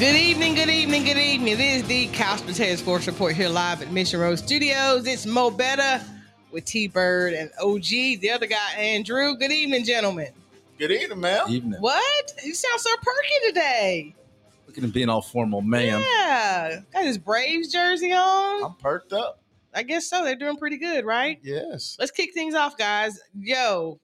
Good evening, good evening, good evening. This is the Couch Potato Sports Report here live at Mission Road Studios. It's Mo Better with T Bird and OG, the other guy, Andrew. Good evening, gentlemen. Good evening, man. Evening. What? You sound so perky today. Look at him being all formal, ma'am. Yeah. Got his Braves jersey on. I'm perked up. I guess so. They're doing pretty good, right? Yes. Let's kick things off, guys. Yo,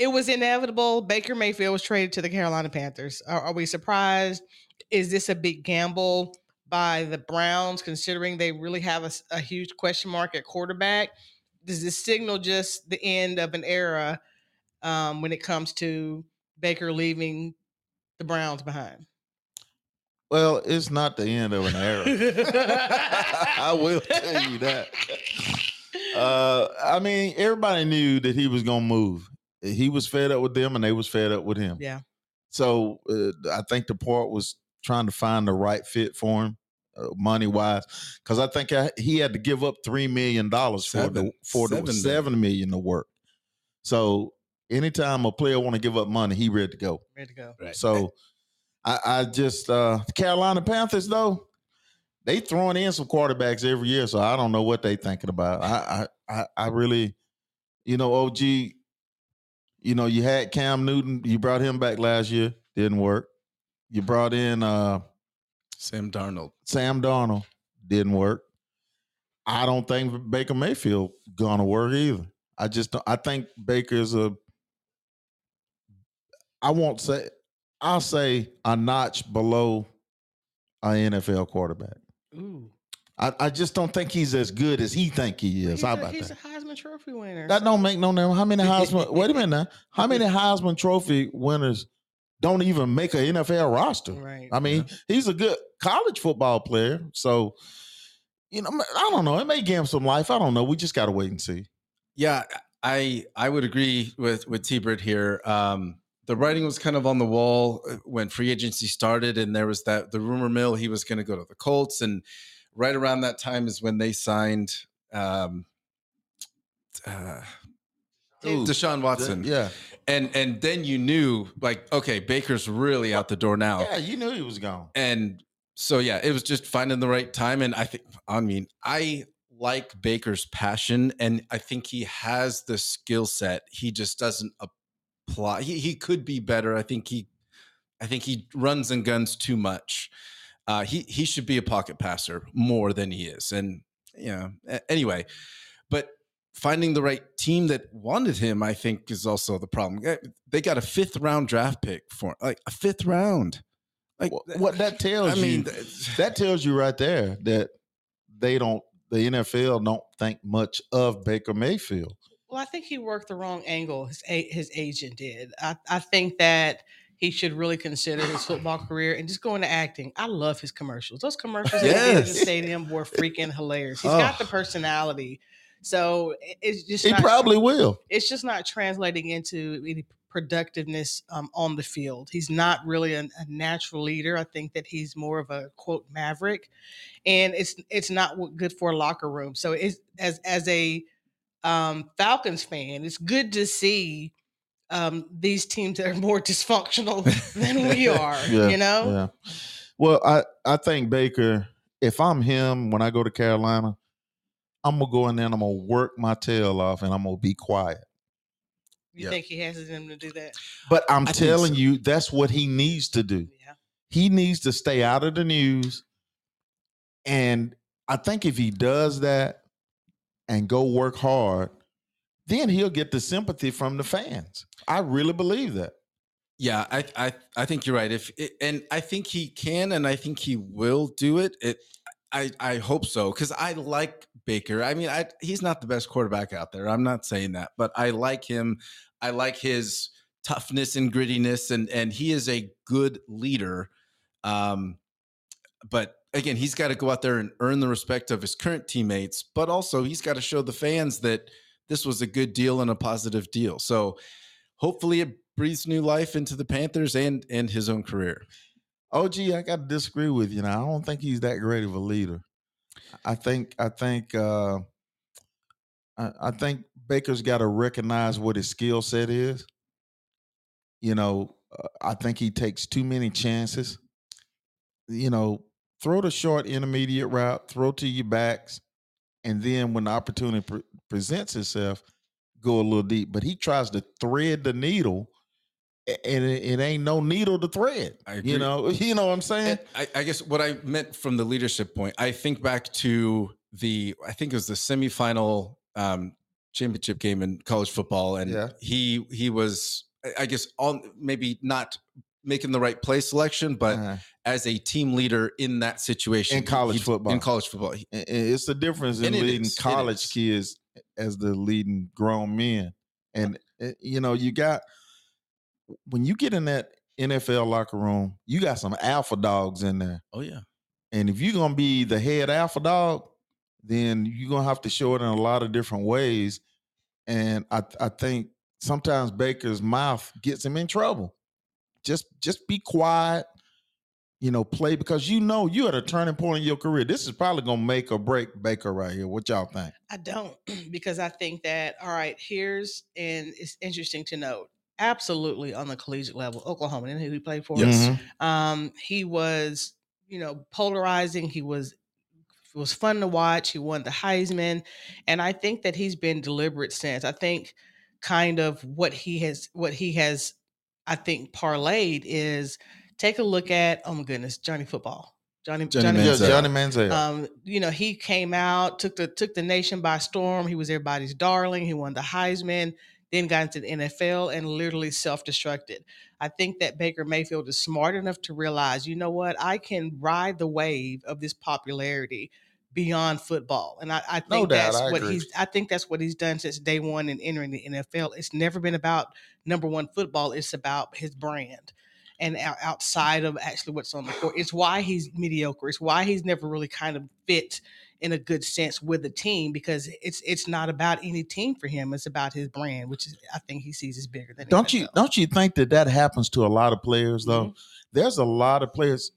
it was inevitable. Baker Mayfield was traded to the Carolina Panthers. Are, are we surprised? Is this a big gamble by the Browns, considering they really have a huge question mark at quarterback? Does this signal just the end of an era um, when it comes to Baker leaving the Browns behind? Well, it's not the end of an era. I will tell you that. Uh, I mean, everybody knew that he was going to move. He was fed up with them, and they was fed up with him. yeah. So uh, I think the part was trying to find the right fit for him, uh, money wise, because I think I, he had to give up three million dollars for the Seven. for the Seven million. seven million to work. So anytime a player want to give up money, he ready to go. Ready to go. Right. So I, I just uh Carolina Panthers though, they throwing in some quarterbacks every year, so I don't know what they thinking about. I I I, I really, you know, OG, you know, you had Cam Newton, you brought him back last year, didn't work. You brought in uh Sam Darnold. Sam Darnold, didn't work. I don't think Baker Mayfield gonna work either. I just don't, I think Baker's a I won't say I'll say a notch below an NFL quarterback. Ooh. I, I just don't think he's as good as he think he is. He's, How a, about he's that? A Heisman Trophy winner. That don't make no name. How many Heisman? wait a minute now. How many Heisman Trophy winners don't even make an NFL roster? right. I mean, he's a good college football player. So, you know, I don't know. It may give him some life. I don't know. We just got to wait and see. Yeah, I I would agree with with T-Bird here. Um, the writing was kind of on the wall uh, when free agency started, and there was that the rumor mill he was going to go to the Colts, and right around that time is when they signed um, uh, Ooh, Deshaun Watson, Yeah. and and then you knew like okay, Baker's really out the door now. Yeah, you knew he was gone. and so yeah, it was just finding the right time. And I think, I mean, I like Baker's passion, and I think he has the skill set. He just doesn't apply. He he could be better. I think he, I think he runs and guns too much. Uh, he he should be a pocket passer more than he is. And you know, anyway, but finding the right team that wanted him, I think, is also the problem. Eh, They got a fifth round draft pick for like a fifth round. Like What, what that tells I mean, you, th- that tells you right there that they don't, the NFL don't think much of Baker Mayfield. Well, I think he worked the wrong angle. His his agent did. I, I think that he should really consider his football career and just go into acting. I love his commercials. Those commercials yes. in the stadium were freaking hilarious. He's got the Oh. personality. So it's just He not, probably will. it's just not translating into any productiveness um, on the field. He's not really a, a natural leader. I think that he's more of a quote maverick, and it's it's not good for a locker room. So it's as as a um, Falcons fan, it's good to see um, these teams that are more dysfunctional than we are. Yeah, you know, Yeah. Well, I I think Baker. If I'm him, when I go to Carolina, I'm gonna go in there and I'm gonna work my tail off and I'm gonna be quiet. you Yeah. think he has it in him to do that? But I'm I telling so. you, that's what he needs to do. Yeah. He needs to stay out of the news. And I think if he does that and go work hard, then he'll get the sympathy from the fans. I really believe that. Yeah, I I I think you're right. If it, and I think he can, and I think he will do it. It I I hope so because I like Baker. I mean, I he's not the best quarterback out there. I'm not saying that, but I like him. I like his toughness and grittiness, and and he is a good leader. Um, but again, he's got to go out there and earn the respect of his current teammates, but also he's got to show the fans that this was a good deal and a positive deal. So hopefully it breathes new life into the Panthers and and his own career. OG, I got to disagree with you now. I don't think he's that great of a leader. I think I think uh, I, I think Baker's got to recognize what his skill set is. You know, uh, I think he takes too many chances. you know, throw the short intermediate route, throw to your backs, and then when the opportunity pre- presents itself, go a little deep. But he tries to thread the needle, and it, it ain't no needle to thread. You know, you know what I'm saying? I, I guess what I meant from the leadership point, I think back to the, I think it was the semifinal um, championship game in college football, and Yeah. he he was, I- guess, on maybe not making the right play selection, but Uh, as a team leader in that situation In college he- football. in college football, he- and- and it's the difference in leading is, college kids as the leading grown men. And uh, you know, you got when you get in that NFL locker room, you got some alpha dogs in there. oh yeah, And if you're gonna be the head alpha dog, then you're gonna have to show it in a lot of different ways. And I I think sometimes Baker's mouth gets him in trouble. Just just be quiet, you know, play because you know you're at a turning point in your career. This is probably gonna make or break Baker right here. What y'all think? I don't because I think that all right, here's and it's interesting to note. Absolutely on the collegiate level, Oklahoma, and who he played for. Yes. Mhm. Um, he was, you know, polarizing. He was was fun to watch. He won the Heisman, and I think that he's been deliberate since. I think kind of what he has what he has I think parlayed is take a look at oh my goodness, Johnny Football. Johnny Johnny Johnny, Manziel. Johnny Manziel. um, you know, he came out, took the took the nation by storm. He was everybody's darling. He won the Heisman, then got into the NFL and literally self-destructed. I think that Baker Mayfield is smart enough to realize, you know what, I can ride the wave of this popularity beyond football. And I, I No think doubt, that's I what agree. he's I think that's what he's done since day one in entering the NFL. It's never been about number one football, it's about his brand and outside of actually what's on the court. It's why he's mediocre. It's why he's never really kind of fit in a good sense with the team because it's it's not about any team for him. It's about his brand, which is I think he sees as bigger than. don't you don't you think that that happens to a lot of players though? Mhm. There's a lot of players.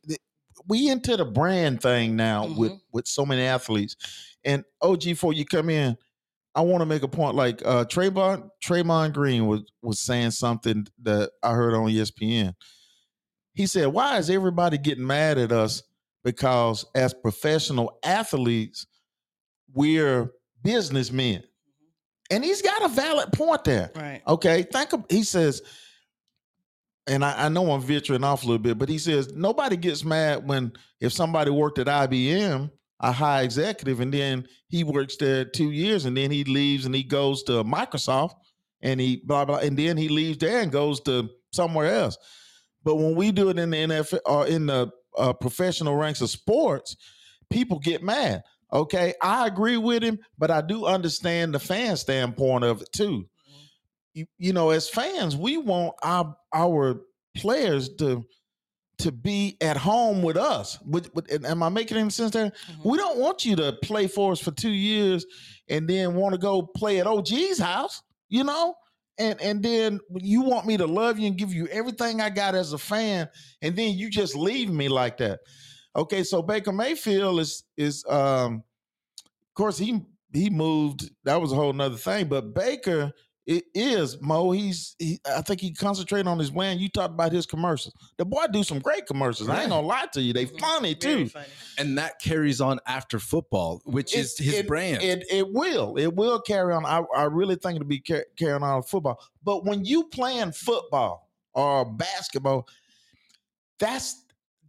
We into the brand thing now with Mhm. with so many athletes. And OG, before you come in, I want to make a point. Like uh Draymond Draymond Green was was saying something that I heard on ESPN. He said, "Why is everybody getting mad at us because as professional athletes, we're businessmen?" Mm-hmm. And he's got a valid point there. Right. Okay, think of he says, and I, I know I'm venturing off a little bit, but he says nobody gets mad when if somebody worked at IBM, a high executive, and then he works there two years, and then he leaves and he goes to Microsoft, and he blah blah, and then he leaves there and goes to somewhere else. But when we do it in the NFL or uh, in the uh, professional ranks of sports, people get mad. Okay, I agree with him, but I do understand the fan standpoint of it too you, you know, as fans, we want our our players to to be at home with us. With, with, am I making any sense there? Mhm. We don't want you to play for us for two years and then want to go play at OG's house, you know? And and then you want me to love you and give you everything I got as a fan, and then you just leave me like that. Okay, so Baker Mayfield is is um of course he he moved, that was a whole nother thing, but Baker it is Mo. He's he, I think he concentrated on his win. You talked about his commercials. The boy do some great commercials. I ain't gonna lie to you. They Mhm. funny too. funny. and that carries on after football, which It- is his it- brand. It it will. It will carry on. I, I really think it'll be car- carrying on football. But when you playing football or basketball, that's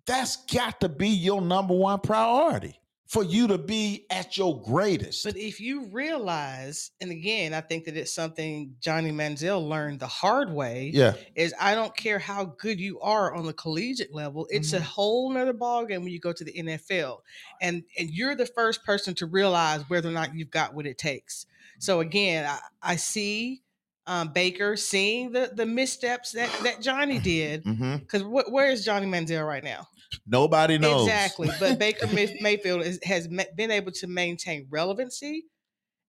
that's got to be your number one priority for you to be at your greatest. But if you realize, and again, I think that it's something Johnny Manziel learned the hard way. yeah. is I don't care how good you are on the collegiate level. It's a Mhm. whole nother ballgame when you go to the NFL. And and you're the first person to realize whether or not you've got what it takes. So again, I, I see um, Baker seeing the the missteps that, that Johnny did. Because wh- where is Johnny Manziel right now? Nobody knows Exactly. But Baker Mayfield is, has been able to maintain relevancy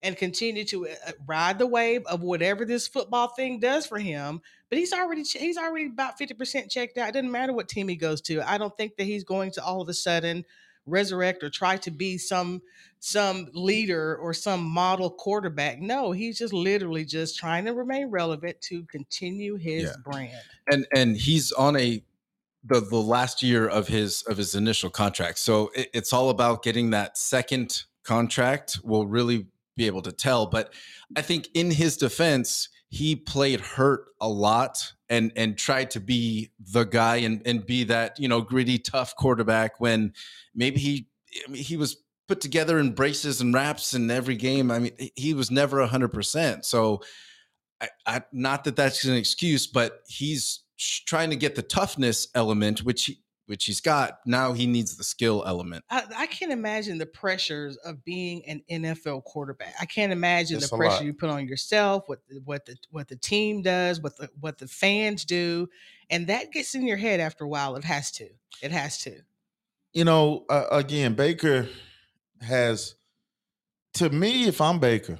and continue to uh, ride the wave of whatever this football thing does for him. But he's already he's already about fifty percent checked out. It doesn't matter what team he goes to. I don't think that he's going to all of a sudden resurrect or try to be some some leader or some model quarterback. No, he's just literally just trying to remain relevant to continue his Yeah. brand. and and he's on a the the last year of his of his initial contract. So it, it's all about getting that second contract. We'll really be able to tell. But I think in his defense, he played hurt a lot and and tried to be the guy and and be that you know gritty tough quarterback when maybe he he was put together in braces and wraps in every game. I mean, he was never hundred percent. So, I, I, not that that's an excuse, but he's trying to get the toughness element, which he, which he's got. Now he needs the skill element. I, I can't imagine the pressures of being an NFL quarterback. I can't imagine It's the pressure lot. you put on yourself, what the, what the what the team does, what the what the fans do, and that gets in your head after a while. It has to. It has to. you know, uh, again, Baker has, to me, if I'm Baker,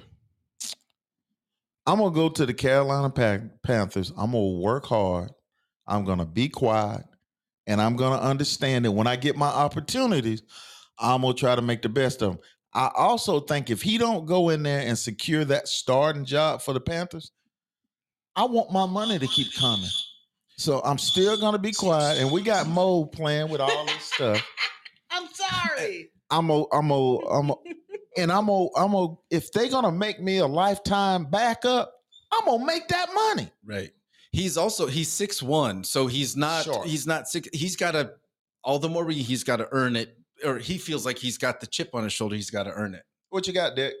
I'm gonna go to the Carolina Pan- Panthers. I'm gonna work hard. I'm gonna be quiet, and I'm gonna understand that when I get my opportunities, I'm gonna try to make the best of them. I also think if he don't go in there and secure that starting job for the Panthers, I want my money to keep coming. So I'm still gonna be quiet, and we got Mo playing with all this stuff. I'm sorry. I'm a, I'm a, I'm a, and I'm a, I'm a. If they're gonna make me a lifetime backup, I'm gonna make that money. Right. He's also he's six one, so he's not Sure. he's not six. He's got to all the more he's got to earn it, or he feels like he's got the chip on his shoulder. He's got to earn it. What you got, Dick?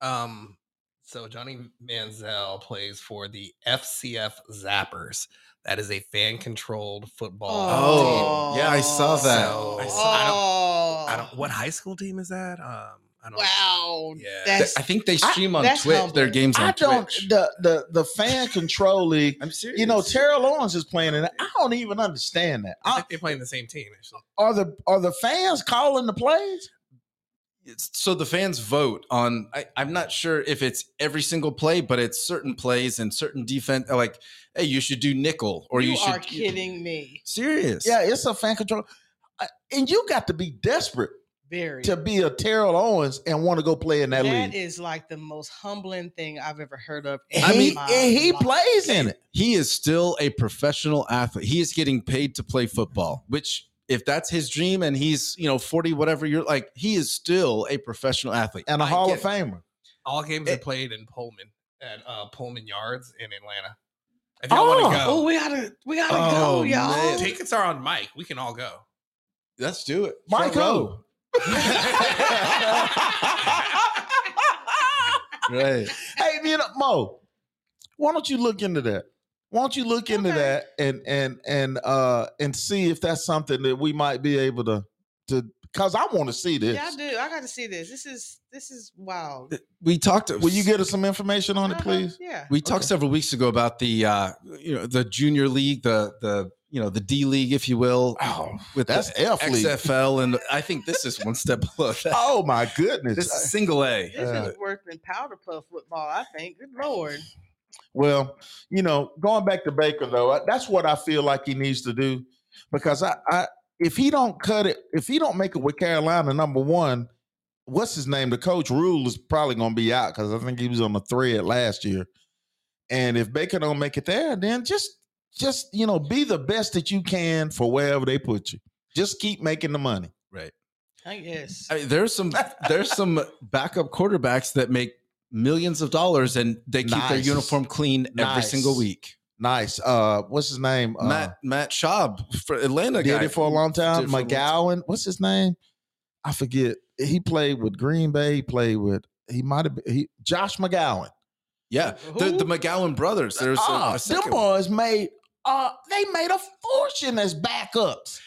Um, so Johnny Manziel plays for the FCF Zappers. That is a fan-controlled football. Oh, yeah, I saw that. So- I I saw- Oh, I don't. What high school team is that? Um, I don't. Wow. Yeah. That's I think they I- stream on that's Twitch their games on I don't. Twitch. The the the fan control league. I'm serious. You know, Terrell Owens is playing in it. I don't even understand that. I I- think they're playing the same team. Actually. are the are the fans calling the plays? It's- so the fans vote on. I, I'm not sure if it's every single play, but it's certain plays and certain defense. Like, hey, you should do nickel, or you, you should. are kidding me. Serious? Yeah, it's a fan control, and you got to be desperate Very. to be a Terrell Owens and want to go play in that, That league. is like the most humbling thing I've ever heard of. I mean, he, and he life. plays in it. he is still a professional athlete. He is getting paid to play football, which if that's his dream and he's, you know, 40, whatever you're like, he is still a professional athlete. and a I Hall get of it. Famer. All games It- are played in Pullman at uh, Pullman Yards in Atlanta. If y'all want to go, Oh, we gotta, we gotta Oh, go, y'all. man. tickets are on Mike. We can all go. Let's do it. Mike Front row. Right. hey, you know, Mo, why don't you look into that? Why don't you look into Okay. that and and and uh and see if that's something that we might be able to to because I want to see this. Yeah, I do. I got to see this. This is this is wild. We talked. Will you get us some information on it, Uh-huh, please? Yeah. We talked Okay. several weeks ago about the, uh, you know, the junior league, the the you know the D league, if you will, Oh, with that's the F league. XFL, and I think this is one step below that. Oh my goodness! This is single A. This Uh, is worse than powder puff football. I think. Good lord. Well, you know, going back to Baker though, I- that's what I feel like he needs to do because I, I if he don't cut it, if he don't make it with Carolina, number one, what's his name? The coach Rhule is probably going to be out because I think he was on the thread last year. And if Baker don't make it there, then just just you know be the best that you can for wherever they put you. Just keep making the money. Right. I guess. I mean, there's some there's some backup quarterbacks that make millions of dollars and they keep their uniform clean every Nice. single week. Nice. Uh, what's his name? Uh, Matt Matt Schaub for Atlanta did guy. it for a long time. Did it for a long time. McCown, what's his name? I forget. He played with Green Bay. He played with. He might have been he, Josh McCown. Yeah, the, the McCown brothers. There's a- Ah, a, them second one. boys made. Uh, they made a fortune as backups.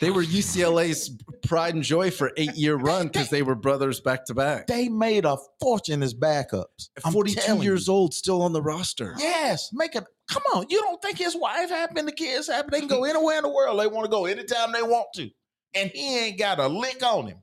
They were UCLA's pride and joy for eight year run because they were brothers back to back. They made a fortune as backups. I'm 42 years you. old, still on the roster. Yes, make it. Come on, you don't think his wife happened, the kids happy? They can go anywhere in the world. They want to go anytime they want to, and he ain't got a lick on him.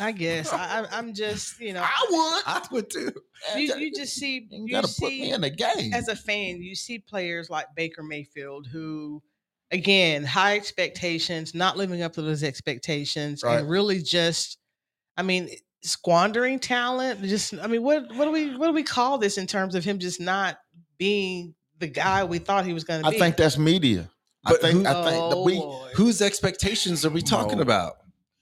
I guess. I, I, I'm just, you know, I would. I would too. you, you just see, You you got to put see me in the game. as a fan, you see players like Baker Mayfield who, again, high expectations, not living up to those expectations, Right. and really just, I mean, squandering talent. Just, I mean, what what do we what do we call this in terms of him just not being the guy we thought he was going to be? I think that's media. I But think who- I think that Oh, we boy. Whose expectations are we talking No. about?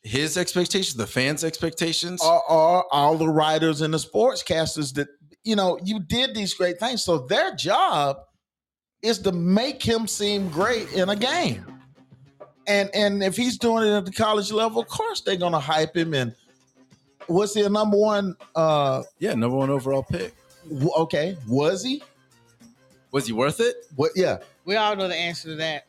His expectations, the fans' expectations. are, are all the writers and the sportscasters that you know you did these great things. So their job is to make him seem great in a game. And and if he's doing it at the college level, of course they're gonna hype him. And what's the number one? Uh, yeah, number one overall pick. w- okay, was he? Was he worth it? What? Yeah, We all know the answer to that.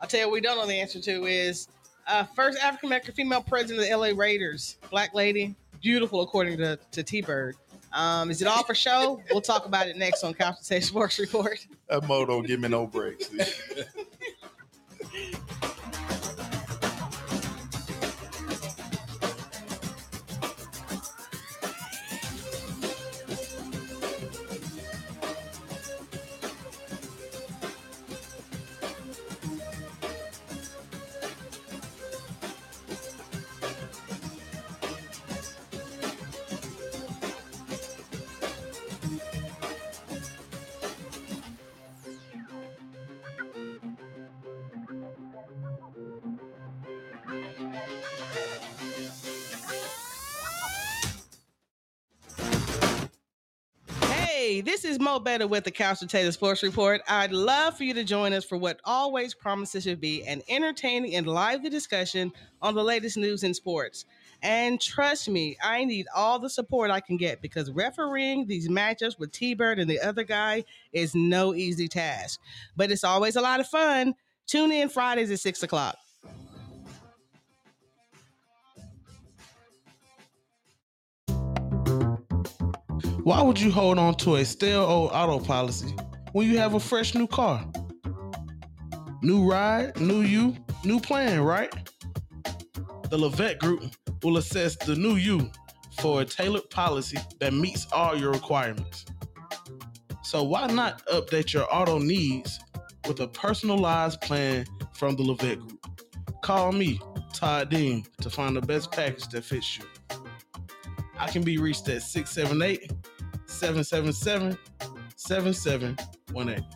I'll tell you what we don't know the answer to is uh, first African American female president of the LA Raiders, black lady, beautiful according to, to T Bird. Um, is it all for show? We'll talk about it next on Potato Sports Report. that mo don't give me no breaks. this is Mo Better with the Couch Potato Sports Report. I'd love for you to join us for what always promises to be an entertaining and lively discussion on the latest news in sports. And trust me, I need all the support I can get because refereeing these matchups with T Bird and the other guy is no easy task. But it's always a lot of fun. Tune in Fridays at 6 o'clock. Why would you hold on to a stale old auto policy when you have a fresh new car? New ride, new you, new plan, right? The Levette Group will assess the new you for a tailored policy that meets all your requirements. So why not update your auto needs with a personalized plan from the Levette Group? Call me, Todd Dean, to find the best package that fits you. I can be reached at 678 777 7718.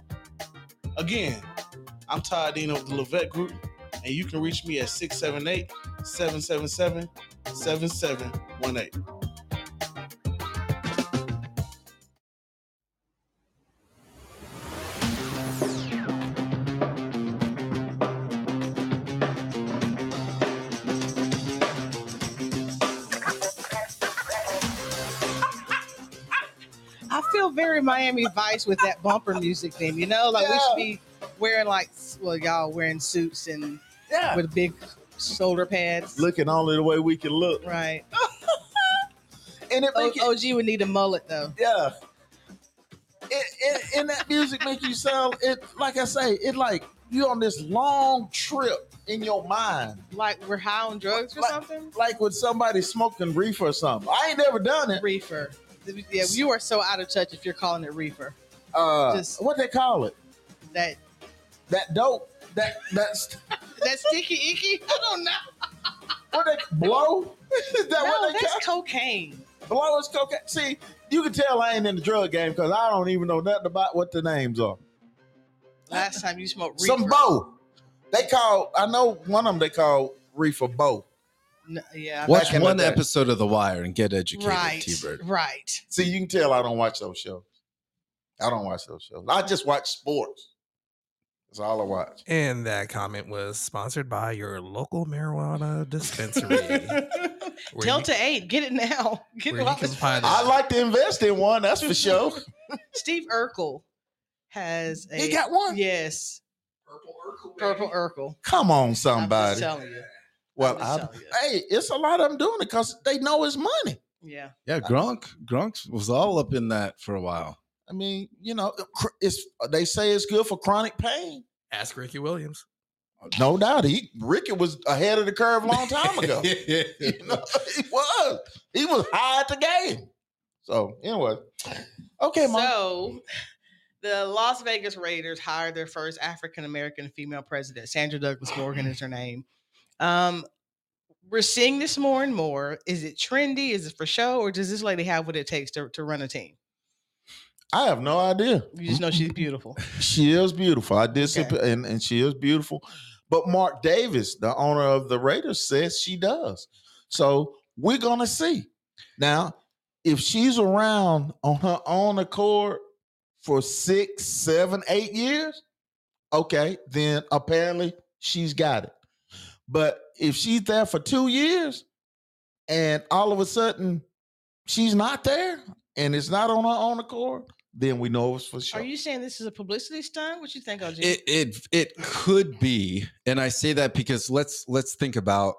Again, I'm Todd Dean of the Levette Group, and you can reach me at 678 777 7718. Miami Vice with that bumper music thing, you know? Like we should be wearing like well, y'all wearing suits and Yeah, with big shoulder pads. looking only the way we can look, Right. and it O- it, OG would need a mullet though. yeah. It, it, and that music make you sound it like I say it like you on this long trip in your mind, Like we're high on drugs or Like- something. like with somebody smoking reefer or something. I ain't never done it. Reefer. Yeah, you are so out of touch if you're calling it reefer. Uh, Just- what they call it? That That dope. That that's that sticky icky. I don't know. what they blow. Is that No, what they that's call cocaine. blow? Is cocaine. See, you can tell I ain't in the drug game because I don't even know nothing about what the names are. Last time you smoked reefer. Some bow. They call. I know one of them. They call reefer bow. N- yeah. Watch Back in the one episode of The Wire and get educated, Right. T-Bird. Right. See, you can tell I don't watch those shows. I don't watch those shows. I just watch sports. That's all I watch. And that comment was sponsored by your local marijuana dispensary. where Delta Eight, get it now. Get where it you off can the find I like to invest in one. That's for sure. Steve Urkel has a He got one. yes, purple Urkel. Purple Urkel. Come on, I'm just somebody. telling you. Well, I'm I, just telling you. hey, it's a lot of them doing it because they know it's money. Yeah. Yeah, Gronk. Gronk was all up in that for a while. I mean, you know, uh, it's uh, they say it's good for chronic pain. Ask Ricky Williams. Uh, no doubt, he Ricky was ahead of the curve a long time ago. you know, he was. He was high at the game. So anyway, okay, mom. So the Las Vegas Raiders hired their first African American female president. Sandra Douglass Morgan is her name. Um, we're seeing this more and more. Is it trendy? Is it for show, or does this lady have what it takes to, to run a team? I have no idea. You just know she's beautiful. She is beautiful. I did, see- and, and she is beautiful. But Mark Davis, the owner of the Raiders, says she does. So we're gonna see. Now, if she's around on her own accord for six, seven, eight years, okay, then apparently she's got it. But if she's there for two years and all of a sudden she's not there and it's not on her own accord, then we know it's for sure. Are you saying this is a publicity stunt? What you think, OG? It it it could be, and I say that because let's let's think about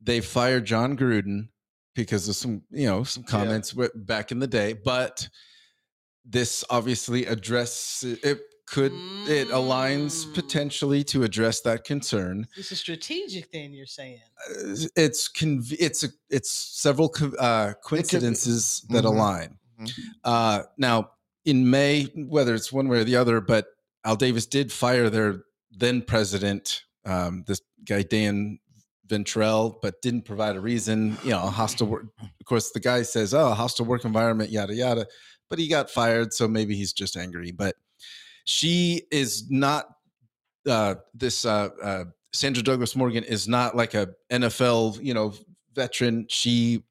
they fired Jon Gruden because of some you know some comments wi- back in the day, but this obviously address it could it aligns Mm. potentially to address that concern. this is strategic. Then you're saying. Uh, It's conv- it's a, it's several co- uh, coincidences that Mhm. align. Mhm. Uh, now, in May, whether it's one way or the other, but Al Davis did fire their then president, um, this guy Dan Ventrelle, but didn't provide a reason. You know, a hostile work. Of course, the guy says, "Oh, hostile work environment, yada yada," but he got fired, so maybe he's just angry. But she is not uh, this. Uh, uh, Sandra Douglass Morgan is not like a NFL, you know, veteran. She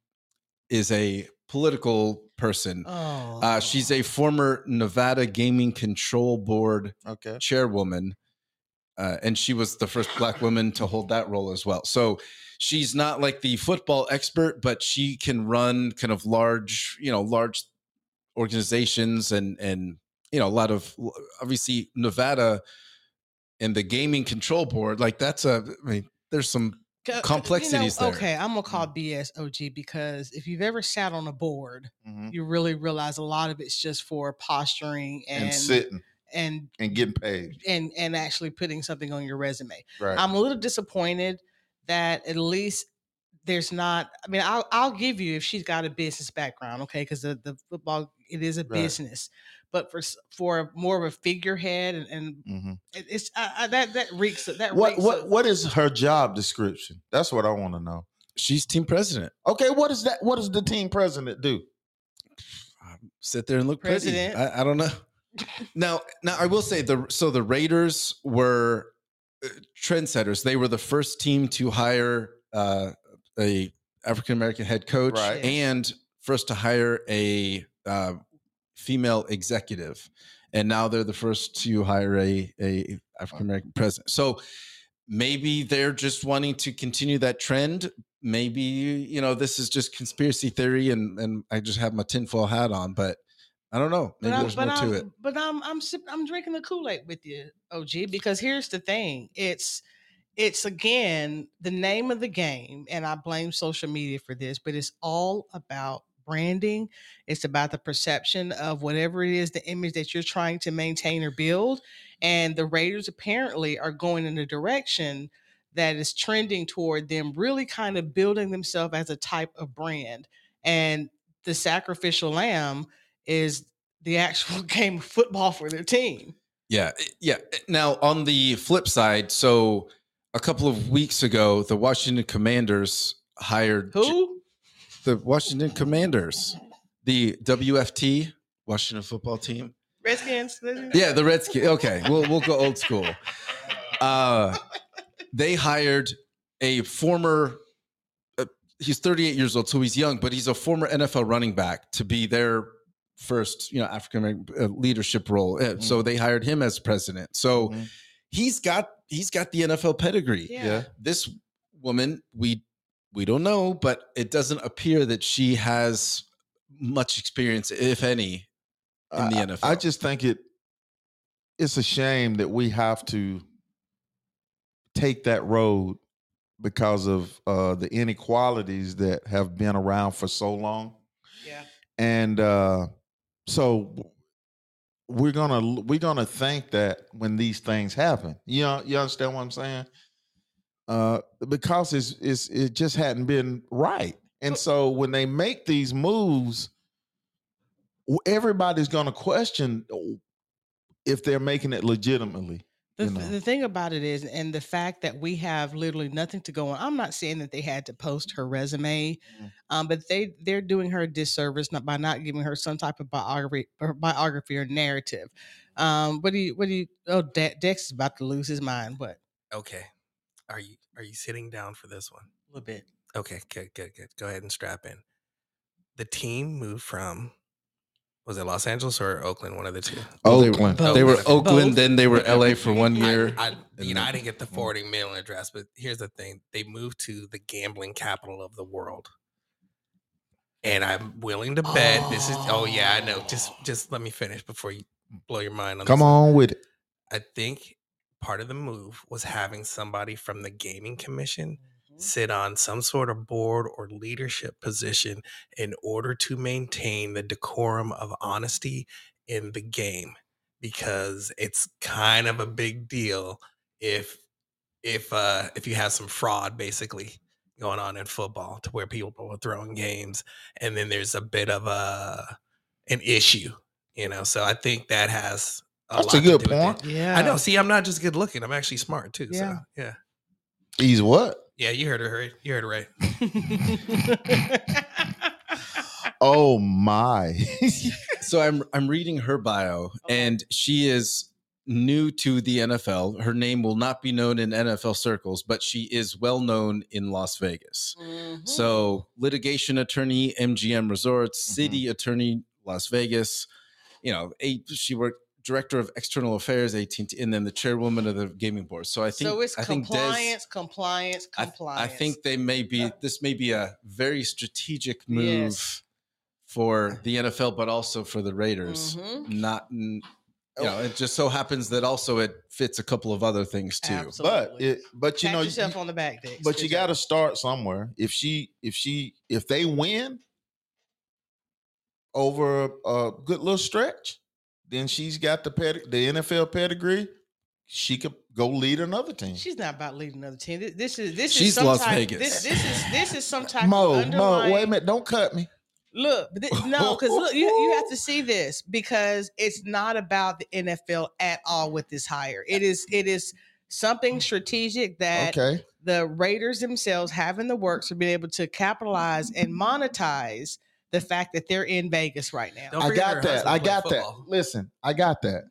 is a political person. Oh, Uh, she's a former Nevada Gaming Control Board okay? chairwoman, uh, and she was the first black woman to hold that role as well. So she's not like the football expert, but she can run kind of large, you know, large organizations and and you know a lot of obviously Nevada and the Gaming Control Board. Like that's a, I mean, there's some Co- co- complexities there. Okay, I'm gonna call BS OG because if you've ever sat on a board, Mhm. you really realize a lot of it's just for posturing and And sitting and and getting paid. and and actually putting something on your resume. Right. I'm a little disappointed that at least there's not. I mean, I'll I'll give you if she's got a business background, okay, because the, the football it is a Right. business, but for for more of a figurehead and, and Mhm. it- it's I, I, that that reeks of- that What reeks what of- what is her job description? That's what I want to know. she's team president. Okay, what is that? What does the team president do? Um, sit there and look President. pretty. I, I don't know. now, now I will say the so the Raiders were uh, trendsetters. They were the first team to hire uh, a African American head coach Right. and first to hire a uh, female executive, and now they're the first to hire a a African American president. So maybe they're just wanting to continue that trend. Maybe you know this is just conspiracy theory, and and I just have my tinfoil hat on, but I don't know. But Maybe I'm, there's but more I'm, to it. But I'm I'm I'm drinking the Kool Aid with you, OG. Because here's the thing: it's it's again the name of the game, and I blame social media for this. But it's all about branding. It's about the perception of whatever it is, the image that you're trying to maintain or build. And the Raiders apparently are going in a direction that is trending toward them really kind of building themselves as a type of brand. And the sacrificial lamb is the actual game of football for their team. Yeah, eh, yeah. Now on the flip side, so a couple of weeks ago, the Washington Commanders hired Who? The Washington Commanders, the WFT Washington Football Team. Redskins? Yeah, the Redskins. Okay, we'll we'll go old school. Uh, they hired a former. Uh, he's 38 years old, so he's young, but he's a former NFL running back to be their first, you know, African American uh, leadership role. Uh, So they hired him as president. So Mhm. he's got he's got the NFL pedigree. Yeah. Yeah. This woman, we we don't know, but it doesn't appear that she has much experience, if any, in the I- NFL. I just think it it's a shame that we have to take that road because of uh, the inequalities that have been around for so long. Yeah. and uh, so we're gonna we're gonna think that when these things happen, you know, you understand what I'm saying? Uh, because it's it's it just hadn't been right, and so when they make these moves, everybody's gonna question if they're making it legitimately. The, you know. the thing about it is, and the fact that we have literally nothing to go on. I'm not saying that they had to post her resume, Mm. um, but they they're doing her a disservice not by not giving her some type of biography or biography or narrative. Um, what do you what do you? Oh, De- Dex is about to lose his mind. What? Okay. Are you are you sitting down for this one? A little bit. Okay, good, good, good. Go ahead and strap in. The team moved from was it Los Angeles or Oakland? One of the two. They- Oakland. Both. They were Both. Oakland, then they were LA for one year. I, and you know, I didn't get the mm. forwarding mailing address, but here's the thing: they moved to the gambling capital of the world, and I'm willing to bet this is. Oh yeah, I know. Just, just let me finish before you blow your mind. On Come this on with it. I think part of the move was having somebody from the gaming commission Mm-hmm. sit on some sort of board or leadership position in order to maintain the decorum of honesty in the game because it's kind of a big deal if if uh if you have some fraud basically going on in football to where people are throwing games and then there's a bit of a an issue you know so i think that has a That's a good do with it. point. Yeah, I know. See, I'm not just good looking. I'm actually smart too. Yeah. So yeah. He's what? Yeah, you heard her right. You heard her right. Oh my. so I'm I'm reading her bio, and she is new to the NFL. Her name will not be known in NFL circles, but she is well known in Las Vegas. Mhm. So litigation attorney, MGM Resorts, city attorney, Las Vegas. You know, a, she worked director of external affairs, AT&T, and then the chairwoman of the gaming board. So I think so it's I think Des- compliance, compliance, I, compliance. I think they may be this may be a very strategic move Yes. for the NFL, but also for the Raiders. Mhm. Not, n- you know, it just so happens that also it fits a couple of other things too. Absolutely. but it but you Pat know yourself you- on the back, Dex. but you got to start somewhere. If she if she if they win over a, a good little stretch, then she's got the ped- the NFL pedigree. She could go lead another team. She's not about leading another team. Th- This is this She's is some Las type, Vegas. This, this is this is some type Mo, of Mo, wait a minute, don't cut me. Look, but no, because look, you, you have to see this because it's not about the NFL at all with this hire. It is it is something strategic that Okay, the Raiders themselves have in the works to be able to capitalize and monetize the fact that they're in Vegas right now. Don't I got that. I played got that. Listen, I got that.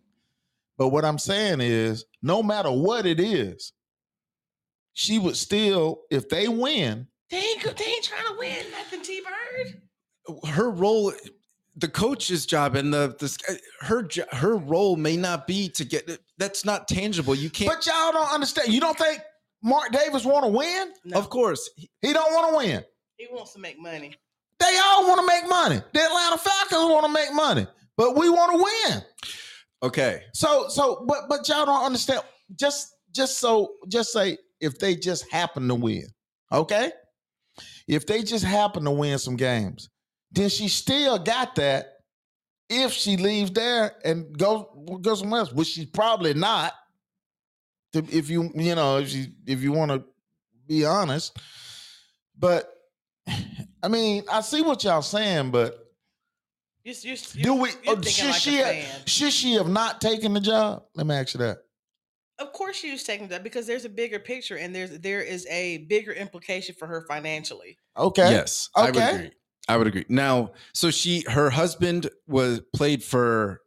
But what I'm saying is, no matter what it is, she would still, if they win, They ain't, they ain't trying to win nothing, T Bird. Her role, the coach's job, and the, the uh, her her role may not be to get. Uh, that's not tangible. You can't. but y'all don't understand. You don't think Mark Davis want to win? No, Of course, He don't want to win. he wants to make money. They all want to make money. The Atlanta Falcons want to make money, but we want to win. okay. So, so, but, but y'all don't understand. Just, just so, just say if they just happen to win, okay? If they just happen to win some games, then she still got that. If she leaves there and goes goes somewhere else, which she's probably not. If you you know if you if you want to be honest, but I mean I see what y'all saying, but You, you, do we? You're oh, thinking should like she have, should she have not taken the job? Let me ask you that. Of course, she was taking that because there's a bigger picture and there's there is a bigger implication for her financially. Okay. Yes, I would agree. I would agree. Now, so she, her husband was played for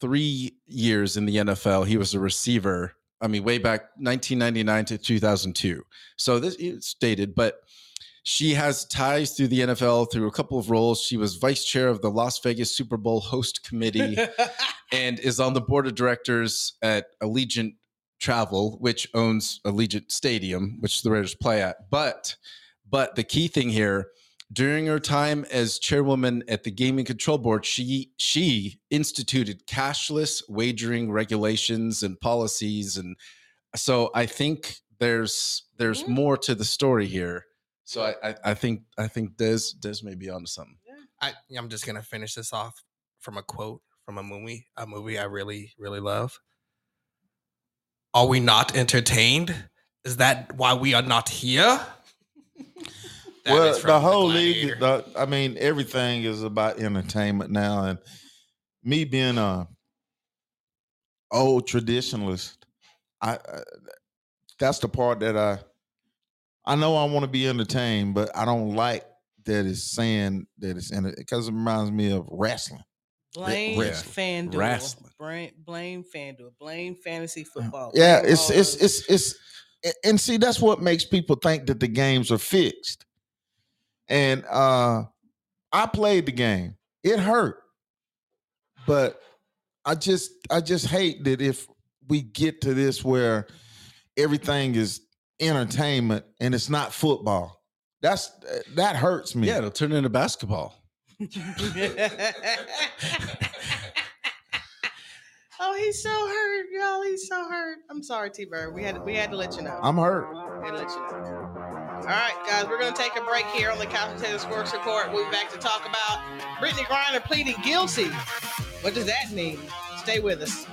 three years in the NFL. He was a receiver. I mean, way back 1999 to 2002. So this is stated, but she has ties through the NFL through a couple of roles. She was vice chair of the Las Vegas Super Bowl host committee and is on the board of directors at Allegiant Travel, which owns Allegiant Stadium, which the Raiders play at. But but the key thing here, during her time as chairwoman at the Gaming Control Board, she she instituted cashless wagering regulations and policies, and so I think there's there's Mhm. more to the story here. So I, I I think I think Des Des may be onto something. I, I'm just gonna finish this off from a quote from a movie, a movie I really, really love. Are we not entertained? Is that why we are not here? That well, is the from whole league, Gladiator. the, I mean, everything is about entertainment now. And me being a old traditionalist, I, I that's the part that I I know I want to be entertained, but I don't like that it's saying that it's in it because it reminds me of wrestling. Blame wrestling. FanDuel. Wrestling. Blame, blame FanDuel. Blame fantasy football. Yeah, blame it's all it's it's it's and see that's what makes people think that the games are fixed. And uh I played the game. It hurt. But I just I just hate that if we get to this where everything is entertainment and it's not football. That's that hurts me. Yeah, it'll turn into basketball. oh, he's so hurt, y'all. He's so hurt. I'm sorry, T Bird. We had we had to let you know. I'm hurt. We had to let you know. All right, guys, we're going to take a break here on the Couch Potato Sports Report. We'll be back to talk about Brittney Griner pleading guilty. What does that mean? Stay with us.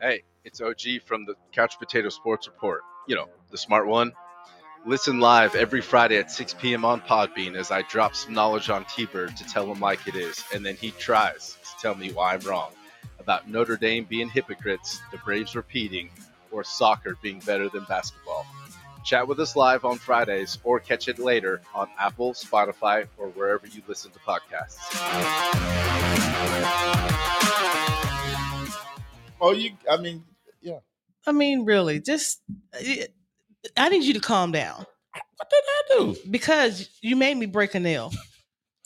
Hey, it's OG from the Couch Potato Sports Report. You know, the smart one. Listen live every Friday at 6 p.m. on Podbean as I drop some knowledge on T Bird to tell him like it is, and then he tries to tell me why I'm wrong about Notre Dame being hypocrites, the Braves repeating, or soccer being better than basketball. Chat with us live on Fridays or catch it later on Apple, Spotify, or wherever you listen to podcasts. Oh, you I mean, yeah. I mean, really, just eh, I need you to calm down what did I do? because you made me break a nail.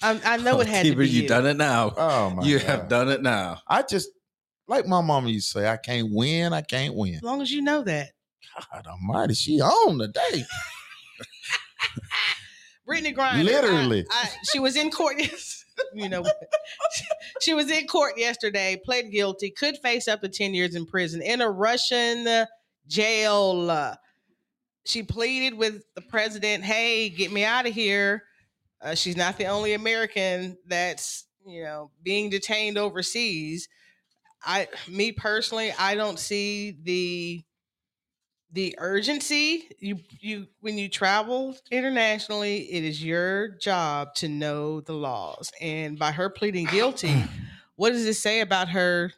I, I know it oh, had to be you you. done it now. Oh my you God. have done it now. I just like my mama used to say, I can't win, I can't win. As long as you know that. God almighty, she on today. Brittney Griner. I- Literally. I, she was in court. You know, she was in court yesterday, pled guilty, could face up to 10 years in prison in a Russian jail. She pleaded with the president, hey, get me out of here. Uh, she's not the only American that's, you know, being detained overseas. I, me personally, I don't see the the urgency you you when you travel internationally it is your job to know the laws and by her pleading guilty what does it say about her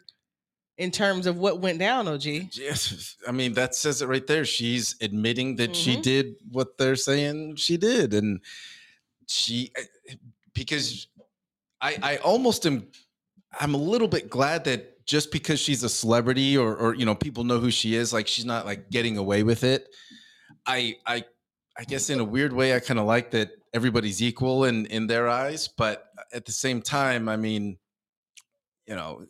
in terms of what went down og Yes, I mean that says it right there. She's admitting that she Mhm. did what they're saying she did, and she because I I almost am I'm a little bit glad that just because she's a celebrity or or you know people know who she is, like she's not like getting away with it. I I I guess in a weird way, I kind of like that everybody's equal in in their eyes, but uh, at the same time, I mean. You know,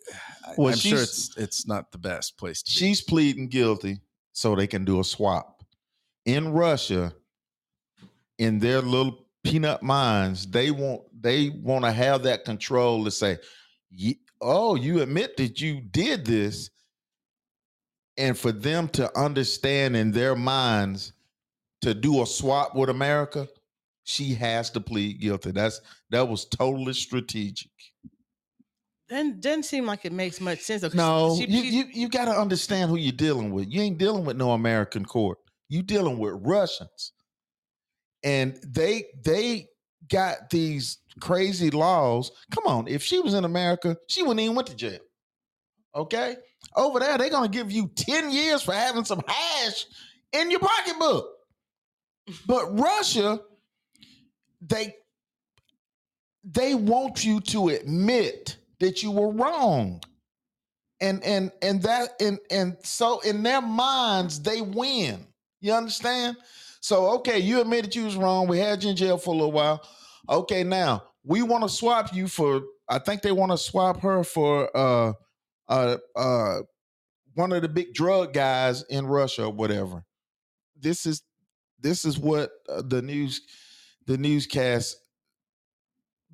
I- Well, I'm sure it's it's not the best place to be. She's pleading guilty so they can do a swap. In Russia, in their little peanut minds, they want they want to have that control to say, "Ye- "Oh, you admit that you did this," and for them to understand in their minds to do a swap with America, she has to plead guilty. That's that was totally strategic. then doesn't seem like it makes much sense though, No, she- you, she- you you got to understand who you're dealing with. You ain't dealing with no American court. You dealing with Russians, and they they got these crazy laws. Come on, if she was in America, she wouldn't even went to jail. Okay, over there they're gonna give you ten years for having some hash in your pocketbook. But Russia, they they want you to admit that you were wrong and and and that and and so in their minds they win you understand so okay you admitted you was wrong we had you in jail for a little while okay now we want to swap you for i think they want to swap her for uh uh uh one of the big drug guys in russia or whatever this is this is what uh, the news the newscast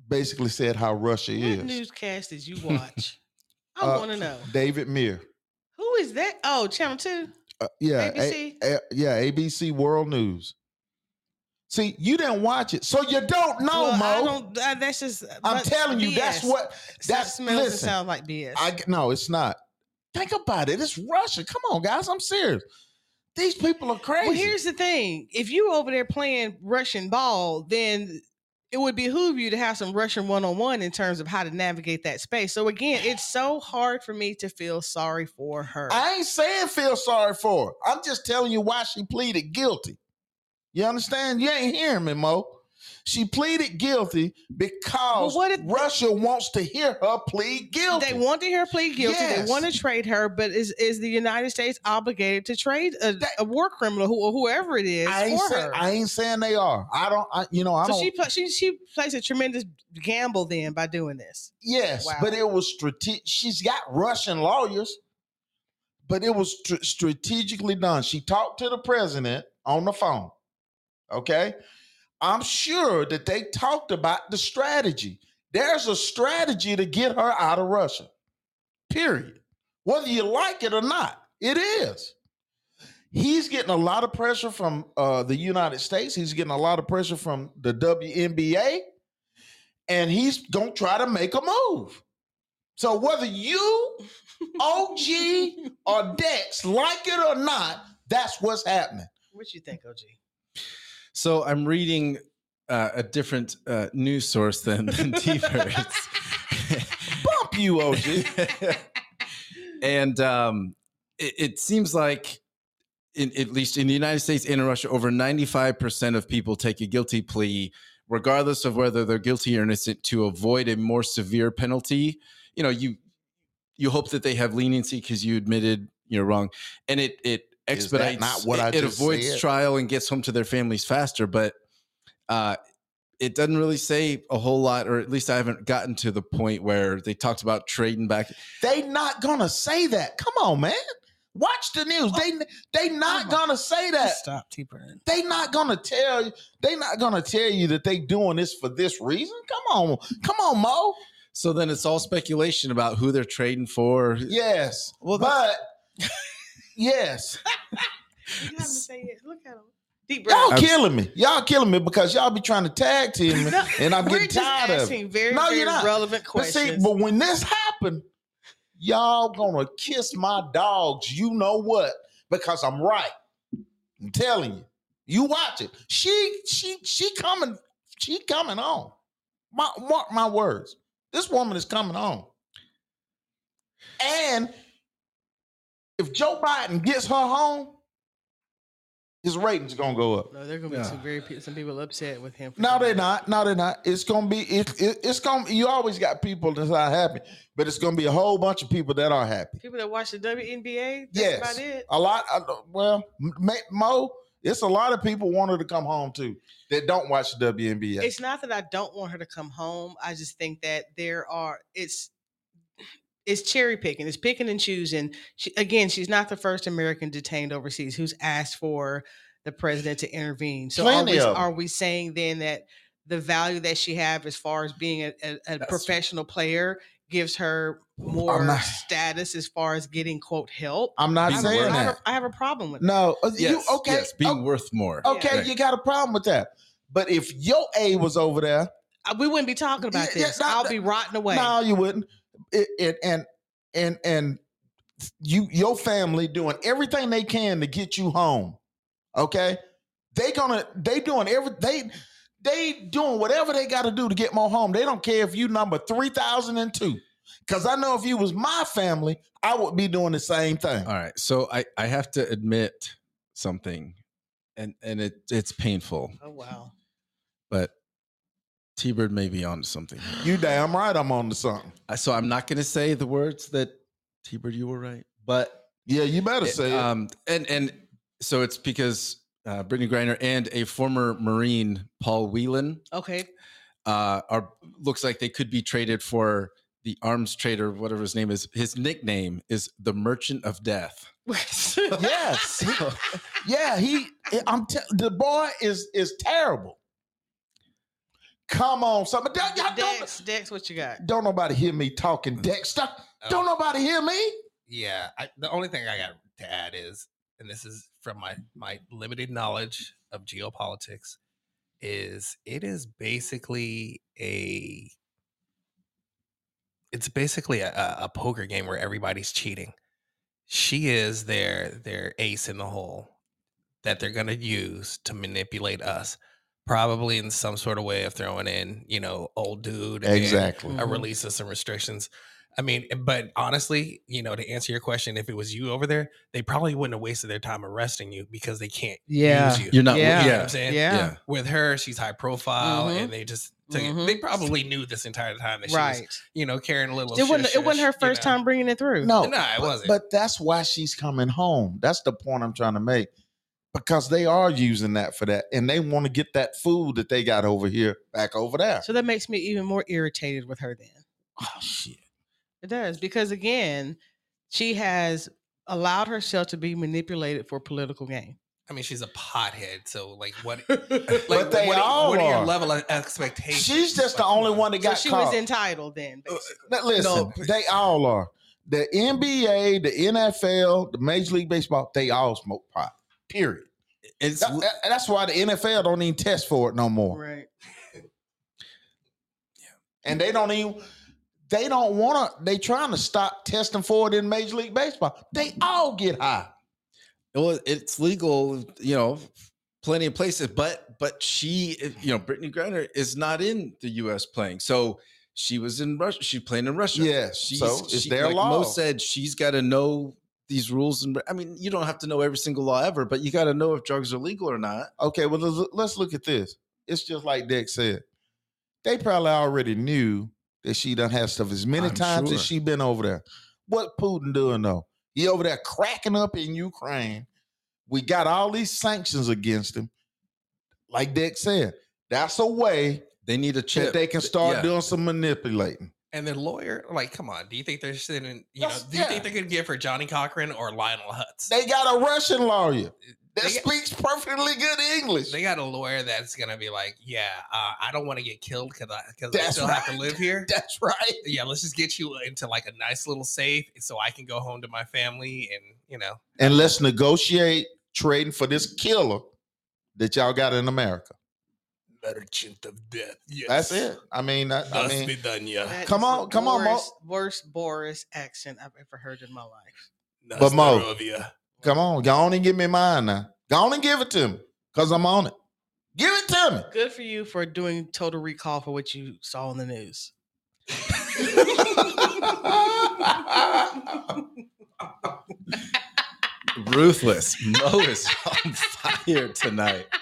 basically said how Russia What is. newscast did you watch? I Uh, want to know. David Muir. Who is that? Oh, Channel 2? Uh, yeah, ABC? A- yeah, ABC World News. See, you didn't watch it, so you don't know, well, Mo. I don't, uh, that's just. I'm but telling you, that's what. That That's smells and listen. sounds like BS. I no, it's not. Think about it. It's Russia. Come on, guys. I'm serious. These people are crazy. Well, here's the thing: if you over there playing Russian ball, then it would behoove you to have some Russian one on one in terms of how to navigate that space. So again, it's so hard for me to feel sorry for her. I ain't saying feel sorry for her. I'm just telling you why she pleaded guilty. You understand? You ain't hearing me, Mo. She pleaded guilty because if- Russia wants to hear her plead guilty. they want to hear her plead guilty. Yes. They want to trade her, but is is the United States obligated to trade a, That- a war criminal who, or whoever it is I ain't, for say- her? I ain't saying they are. I don't. I, you know, I so don't. she she she plays a tremendous gamble then by doing this. Yes, Wow. but it was strategic. She's got Russian lawyers, but it was str- strategically done. She talked to the president on the phone. Okay. I'm sure that they talked about the strategy. There's a strategy to get her out of Russia, period. Whether you like it or not, it is. He's getting a lot of pressure from uh, the United States. He's getting a lot of pressure from the WNBA and he's gonna try to make a move. So whether you, OG, or Dex like it or not, that's what's happening. What you think, OG? So I'm reading uh, a different uh, news source than, than T-Birds. Bump you, OG. and um, it, it seems like, in, at least in the United States and in Russia, over 95% of people take a guilty plea, regardless of whether they're guilty or innocent, to avoid a more severe penalty. You know, you you hope that they have leniency because you admitted you're wrong, and it it expedites. not what it, I it just avoids said? trial and gets home to their families faster, but. Uh, it doesn't really say a whole lot, or at least I haven't gotten to the point where they talked about trading back. They not gonna say that. Come on, man. Watch the news. They they not Oh gonna say that. Stop, T Bird. They not gonna tell you. They not gonna tell you that they doing this for this reason. Come on, come on, Mo. So then it's all speculation about who they're trading for. Yes, Well, but yes, You have to say it. Look at him. Deep y'all breath. killing me. Y'all killing me because y'all be trying to tag team me, No, and I'm We're getting just tired of it. very, No, very you're not. relevant questions. But see, but when this happened, y'all gonna kiss my dogs. You know what? Because I'm right. I'm telling you. You watch it. She, she, she coming. She coming on. My, mark my words. This woman is coming on. And if Joe Biden gets her home, his ratings gonna go up. no, there are gonna be Yeah. some very some people upset with him. for No, they're not. No, they're not. It's gonna be. It, it, it's gonna. You always got people that's not happy, but it's gonna be a whole bunch of people that are happy. People that watch the WNBA. That's Yes. about it. A lot. Uh, well, Mo, it's a lot of people want her to come home too that don't watch the WNBA. It's not that I don't want her to come home. I just think that there are it's it's cherry picking. It's picking and choosing. She, again, she's not the first American detained overseas who's asked for the president to intervene. So are we, are we saying then that the value that she have as far as being a, a, a professional player gives her more not- status as far as getting quote help? I'm not have, a, saying I have that. a- I have a problem with that. No, uh, Yes, you okay? yes, being o- worth more. okay, Right. you got a problem with that. But if your A was over there, Uh, We wouldn't be talking about Yeah, yeah, this. not- I'll be rotting away. no, you wouldn't. It, it, and and and you, your family doing everything they can to get you home. Okay, they gonna they doing every they they doing whatever they got to do to get more home. They don't care if you number three thousand and two. Because I know if you was my family, I would be doing the same thing. All right. So I, I have to admit something, and and it it's painful, Oh wow. but T Bird may be onto something. You damn right I'm on to something. So I'm not going to say the words that T Bird, you were right, but Yeah, you better it- say it. um, and and so it's because uh, Brittney Griner and a former Marine, Paul Whelan, Okay. uh, are looks like they could be traded for the arms trader, whatever his name is. His nickname is the Merchant of Death. yes. yeah, he I'm te- the boy is is terrible. Come on, somebody. Y'all don't, Dex, Dex, what you got? don't nobody hear me talking mm. Dexter. Oh. Don't nobody hear me. Yeah, I, the only thing I got to add is, and this is from my my limited knowledge of geopolitics, is it is basically a it's basically a, a- a poker game where everybody's cheating. She is their their ace in the hole that they're going to use to manipulate us, probably in some sort of way of throwing in, you know, old dude, and Exactly. a Mhm. release of some restrictions. I mean, eh, but honestly, you know, to answer your question, if it was you over there, they probably wouldn't have wasted their time arresting you because they can't Yeah. use you. You're not. Yeah. Yeah. You know what I'm saying? Yeah. Yeah. With her, she's high profile, Mhm. and they just took it- Mhm. they probably knew this entire time that she was, you know, carrying a little. It wasn't. shush It wasn't her shush, you first know. time bringing it through. No, No, it but- wasn't. But that's why she's coming home. That's the point I'm trying to make. Because they are using that for that, and they want to get that food that they got over here back over there. So that makes me even more irritated with her. Then Oh shit! it does because again, she has allowed herself to be manipulated for political gain. I mean, she's a pothead, so like, what? But Like, they what, all what are your level of expectations? She's just the only one that So got she caught. was entitled then. Uh, listen, No, but- they all are. The NBA, the NFL, the Major League Baseball, they all smoke pot. Period. It's That- that- that's why the NFL don't even test for it no more. Right. And they don't even they don't want to they trying to stop testing for it in Major League Baseball. They all get high. well, it's legal. You know, plenty of places, but but she, you know, Brittney Griner is not in the U.S. playing, so. She was in Russia. She's playing in Russia. Yes, so it's their like law. Mo said, she's got to know these rules. And I mean, you don't have to know every single law ever, but you got to know if drugs are legal or not. Okay, well let's, look at this. It's just like Dick said. They probably already knew that she done had stuff as many I'm times sure. as she been over there. What Putin doing though? He over there cracking up in Ukraine. We got all these sanctions against him. Like Dick said, that's a way They need a chip. that they can start yeah. doing some manipulating. And their lawyer, like, come on, do you think they're sitting? You know, That's- do you think they're gonna give her Johnnie Cochran or Lionel Hutz? They got a Russian lawyer that They got- speaks perfectly good English. They got a lawyer that's gonna be like, yeah, uh, I don't want to get killed because I because I still have to live here. That's right. Yeah, let's just get you into like a nice little safe so I can go home to my family and you know. And let's negotiate trading for this killer that y'all got in America. Merchant of death. Yes. That's it. I mean, that, I mean, Vidanya. That Come is on- the come on, Mo. worst, Worst Boris accent I've ever heard in my life. But Mo- Nastarovia. come on, go on and give me mine now. Go on and give it to me, cause I'm on it. Give it to me. Good for you for doing total recall for what you saw on the news. Ruthless. Mo is on fire tonight.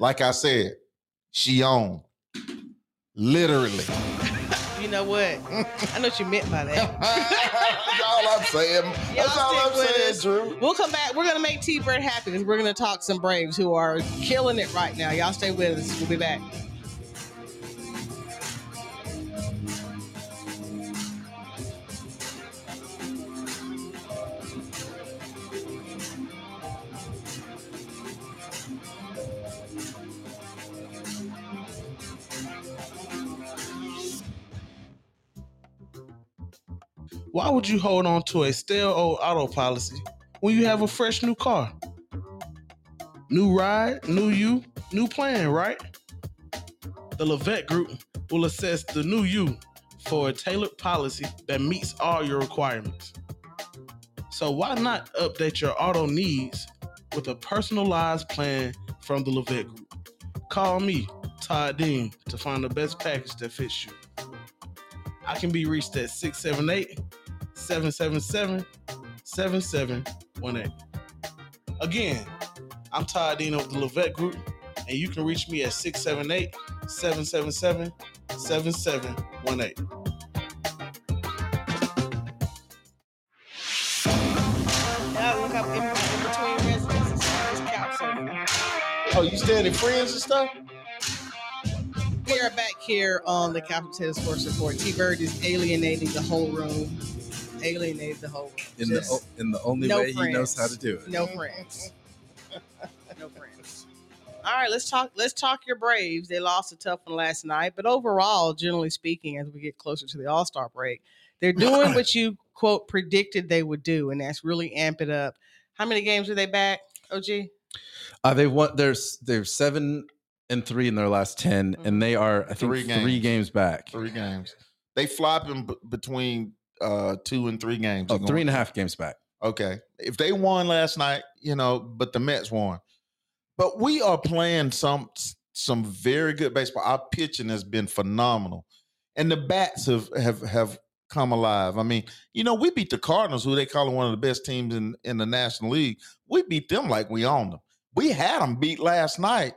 like I said, she on. Literally. You know what? I know what you meant by that. That's all I'm saying. That's Y'all all I'm saying, us. Drew. We'll come back. We're gonna make T Bird happy because we're gonna talk some Braves who are killing it right now. Y'all stay with us. We'll be back. Why would you hold on to a stale old auto policy when you have a fresh new car? New ride, new you, new plan, right? The Levette Group will assess the new you for a tailored policy that meets all your requirements. So why not update your auto needs with a personalized plan from the Levette Group? Call me, Todd Dean, to find the best package that fits you. I can be reached at 678 777 7718. Again, I'm Todd Dean of the Levette Group, and you can reach me at 678 777 7718. Now look up in, in between residences. It's couch surfing. Oh, you staying in friends and stuff? We are back here on the Capital Potato Sports Report. T Bird is alienating the whole room. Alienated the whole room. In the Just o- in the only no way he knows how to do it. no friends. no friends. All right, let's talk. Let's talk your Braves. They lost a tough one last night, but overall, generally speaking, as we get closer to the All Star break, they're doing what you quote predicted they would do, and that's really amp it up. How many games are they back? OG. Uh, they won. There's they're seven and three in their last 10 Mhm. and they are I think Three three games. games, back. Three games. They flopping b- between uh two and three games. Oh, three and a half games back. Okay. If they won last night, you know, but the Mets won. But we are playing some some very good baseball. Our pitching has been phenomenal. And the bats have have have come alive. I mean, you know, we beat the Cardinals, who they call one of the best teams in, in the National League. We beat them like we owned them. We had them beat last night.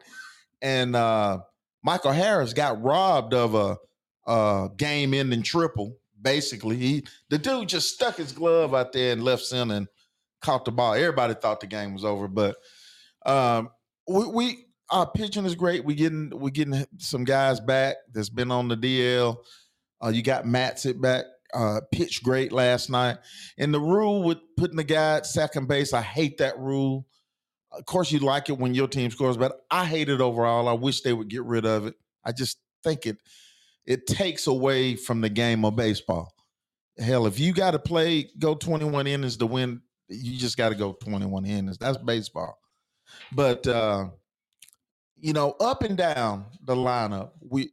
And uh Michael Harris got robbed of a, a game ending triple. Basically, he the dude just stuck his glove out there and left center and caught the ball. Everybody thought the game was over, but um, we, we our pitching is great. We getting we getting some guys back that's been on the DL. Uh, you got Matt sit back. Uh, pitched great last night. And the rule with putting the guy at second base, I hate that rule. Of course, you like it when your team scores, but I hate it overall. I wish they would get rid of it. I just think it it takes away from the game of baseball. Hell, if you got to play, go 21 innings to win, you just got to go 21 innings. That's baseball. But uh, you know, up and down the lineup, we,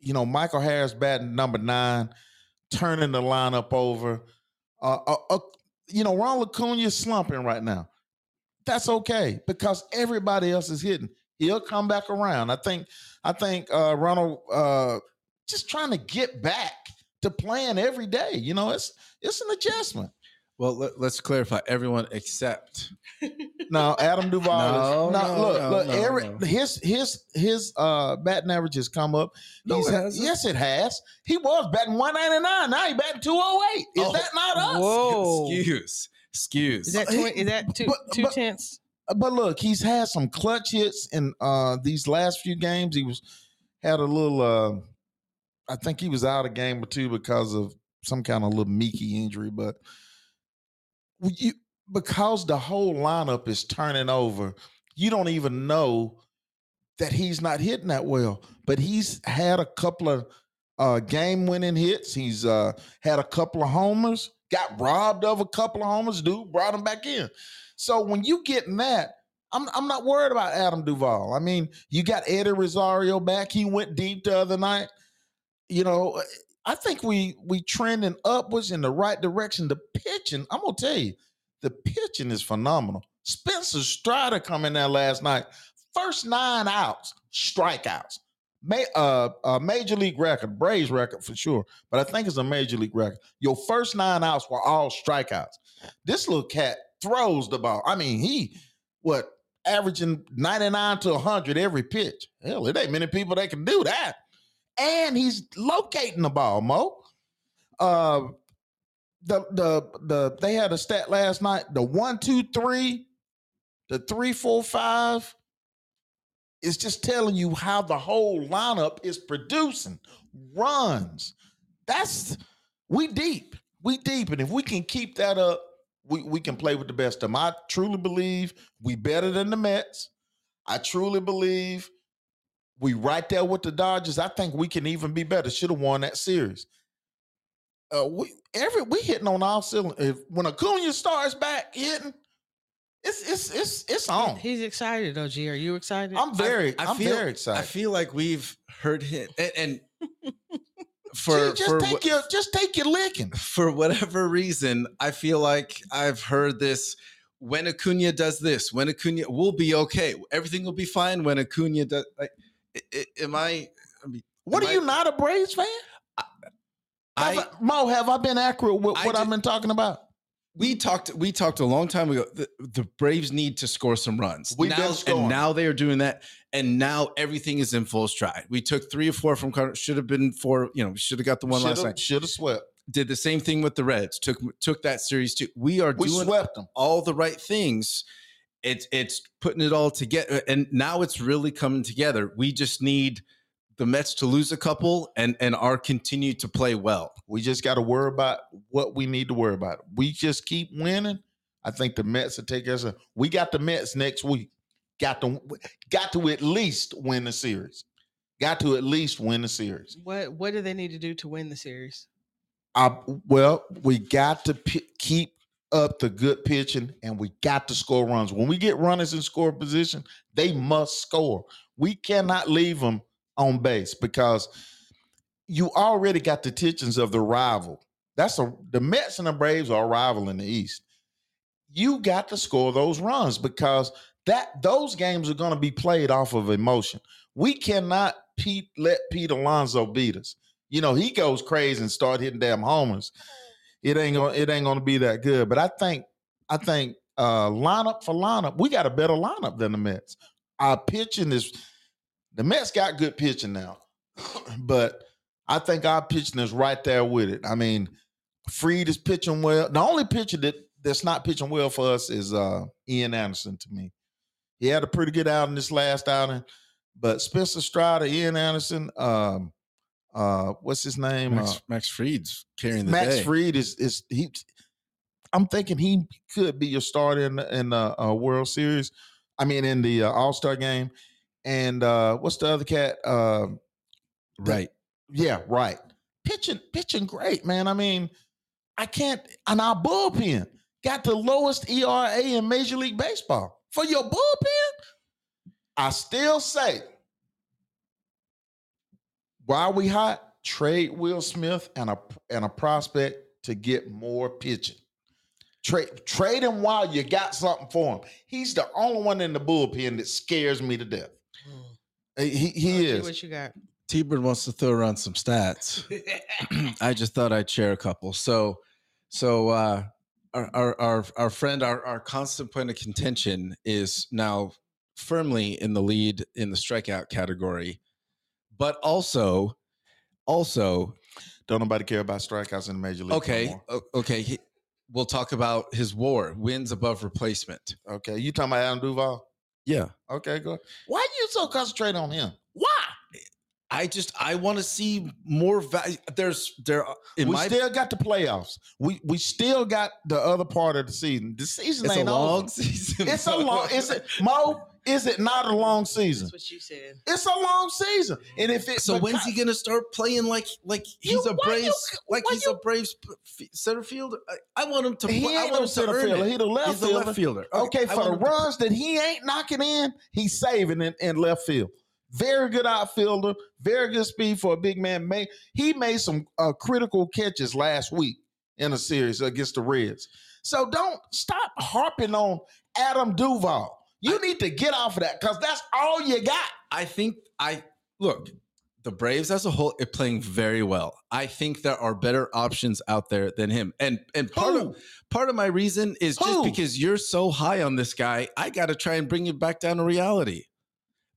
you know, Michael Harris batting number nine, turning the lineup over. Uh, uh, uh, you know, Ronald Acuna slumping right now. That's okay because everybody else is hitting. He'll come back around. I think. I think uh, Ronald uh, just trying to get back to playing every day. You know, it's it's an adjustment. Well, let, us clarify. Everyone except No, Adam Duvall. No, is, no, no, look, no, look. no, every, no. His his his uh batting average has come up. No, He's it hasn't. yes, it has. He was batting one ninety nine. Now he batting two oh eight. Is Oh, that not us? Whoa. excuse, excuse. Is that He- is that two but- two but- tenths? But look, he's had some clutch hits in uh these last few games. He was had a little. uh I think he was out a game or two because of some kind of little meeky injury. But you because the whole lineup is turning over, you don't even know that he's not hitting that well. But he's had a couple of uh, game winning hits. He's uh, had a couple of homers. Got robbed of a couple of homers. Dude brought him back in. So when you getting that, I'm I'm not worried about Adam Duvall. I mean, you got Eddie Rosario back. He went deep the other night. You know, I think we we trending upwards in the right direction. The pitching, I'm gonna tell you, the pitching is phenomenal. Spencer Strider come in there last night. First nine outs, strikeouts. May, uh, uh, major league record, Braves record for sure, but I think it's a major league record. Your first nine outs were all strikeouts. This little cat throws the ball. I mean, he what averaging 99 to 100 every pitch. Hell, it ain't many people that can do that. And he's locating the ball, Mo. Uh the the the they had a stat last night. The one, two, three, the three, four, five is just telling you how the whole lineup is producing runs. That's we deep. We deep. And if we can keep that up, we, we can play with the best of them. I truly believe we better than the Mets. I truly believe we right there with the Dodgers. I think we can even be better. Should have won that series. Uh, we every we hitting on all cylinders. If when Acuna starts back hitting, it's it's it's it's on. He's excited, OG. Are you excited? I'm very I I, am feel- very I feel like we've heard him, and, and for Gee, just for take what- your just take your licking. for whatever reason, I feel like I've heard this. When Acuna does this, when Acuna, we'll be okay. Everything will be fine when Acuna does. Like, i- i- am I? I mean, What are you not a Braves fan? Have I, I- Mo, have I been accurate with I what I've been talking about? we talked. We talked a long time ago. The, the Braves need to score some runs. We've now, been scoring. and now they are doing that. And now everything is in full stride. We took three or four from Cardinals. Should have been four. You know, should have got the one last night. Should have swept. Did the same thing with the Reds. Took took that series too. We are We doing swept them. all the right things. It's it's putting it all together, and now it's really coming together. We just need the Mets to lose a couple and and our continue to play well. We just got to worry about what we need to worry about. We just keep winning. I think the Mets will take us. We got the Mets next week. got to got to at least win the series. Got to at least win the series. What what do they need to do to win the series? I, well, we got to p- keep up the good pitching and we got to score runs. When we get runners in score position, they must score. We cannot leave them on base because you already got the tensions of the rival. That's a the Mets and the Braves are a rival in the East. You got to score those runs because that those games are going to be played off of emotion. We cannot Pete, let Pete Alonso beat us. You know, he goes crazy and start hitting damn homers. It ain't gonna it ain't gonna be that good. But I think I think uh lineup for lineup, we got a better lineup than the Mets. Our pitching is the Mets got good pitching now, but I think our pitching is right there with it. I mean, Fried is pitching well. The only pitcher that that's not pitching well for us is uh Ian Anderson to me. He had a pretty good outing this last outing, but Spencer Strider, Ian Anderson, um, uh, what's his name? Max, Uh, Max Fried's carrying the Max day. Fried is is he. I'm thinking he could be your starter in the, in the uh, World Series. I mean, in the uh, All Star game. And uh, what's the other cat? Uh, right. yeah, right. Pitching, pitching great, man. I mean, I can't. And our bullpen got the lowest ERA in Major League Baseball for your bullpen. I still say, while we hot, trade Will Smith and a and a prospect to get more pitching. Trade trade him while you got something for him. He's the only one in the bullpen that scares me to death. He he, he is. what you got. T-Bird wants to throw around some stats. I just thought I'd share a couple. So, so uh, our, our our our friend, our our constant point of contention is now firmly in the lead in the strikeout category, but also, also Don't nobody care about strikeouts in the major league. okay, more. o- okay. He, we'll talk about his WAR, wins above replacement. Okay. You talking about Adam Duvall? Yeah, Okay, good. Why are you so concentrated on him? why? I just I want to see more value. There's there in we my still got the playoffs. We we still got the other part of the season. The season it's a ain't long over. season. It's a long. Is it Mo? Is it not a long season? That's what you said. It's a long season. And if it So when's he gonna start playing like like You- he's a why you- Braves like he's you- a Braves center fielder? I, I want him to. He play, I ain't want no him to center earn fielder. He the left He's a fielder. left fielder. Okay, I for the him to- runs that he ain't knocking in, he's saving in, in left field. Very good outfielder, very good speed for a big man. May he made some uh, critical catches last week in a series against the Reds. So don't stop harping on Adam Duvall. You need to get off of that because that's all you got. I think I look. The Braves as a whole are playing very well. I think there are better options out there than him. And and part Who? of part of my reason is just because you're so high on this guy, I got to try and bring you back down to reality.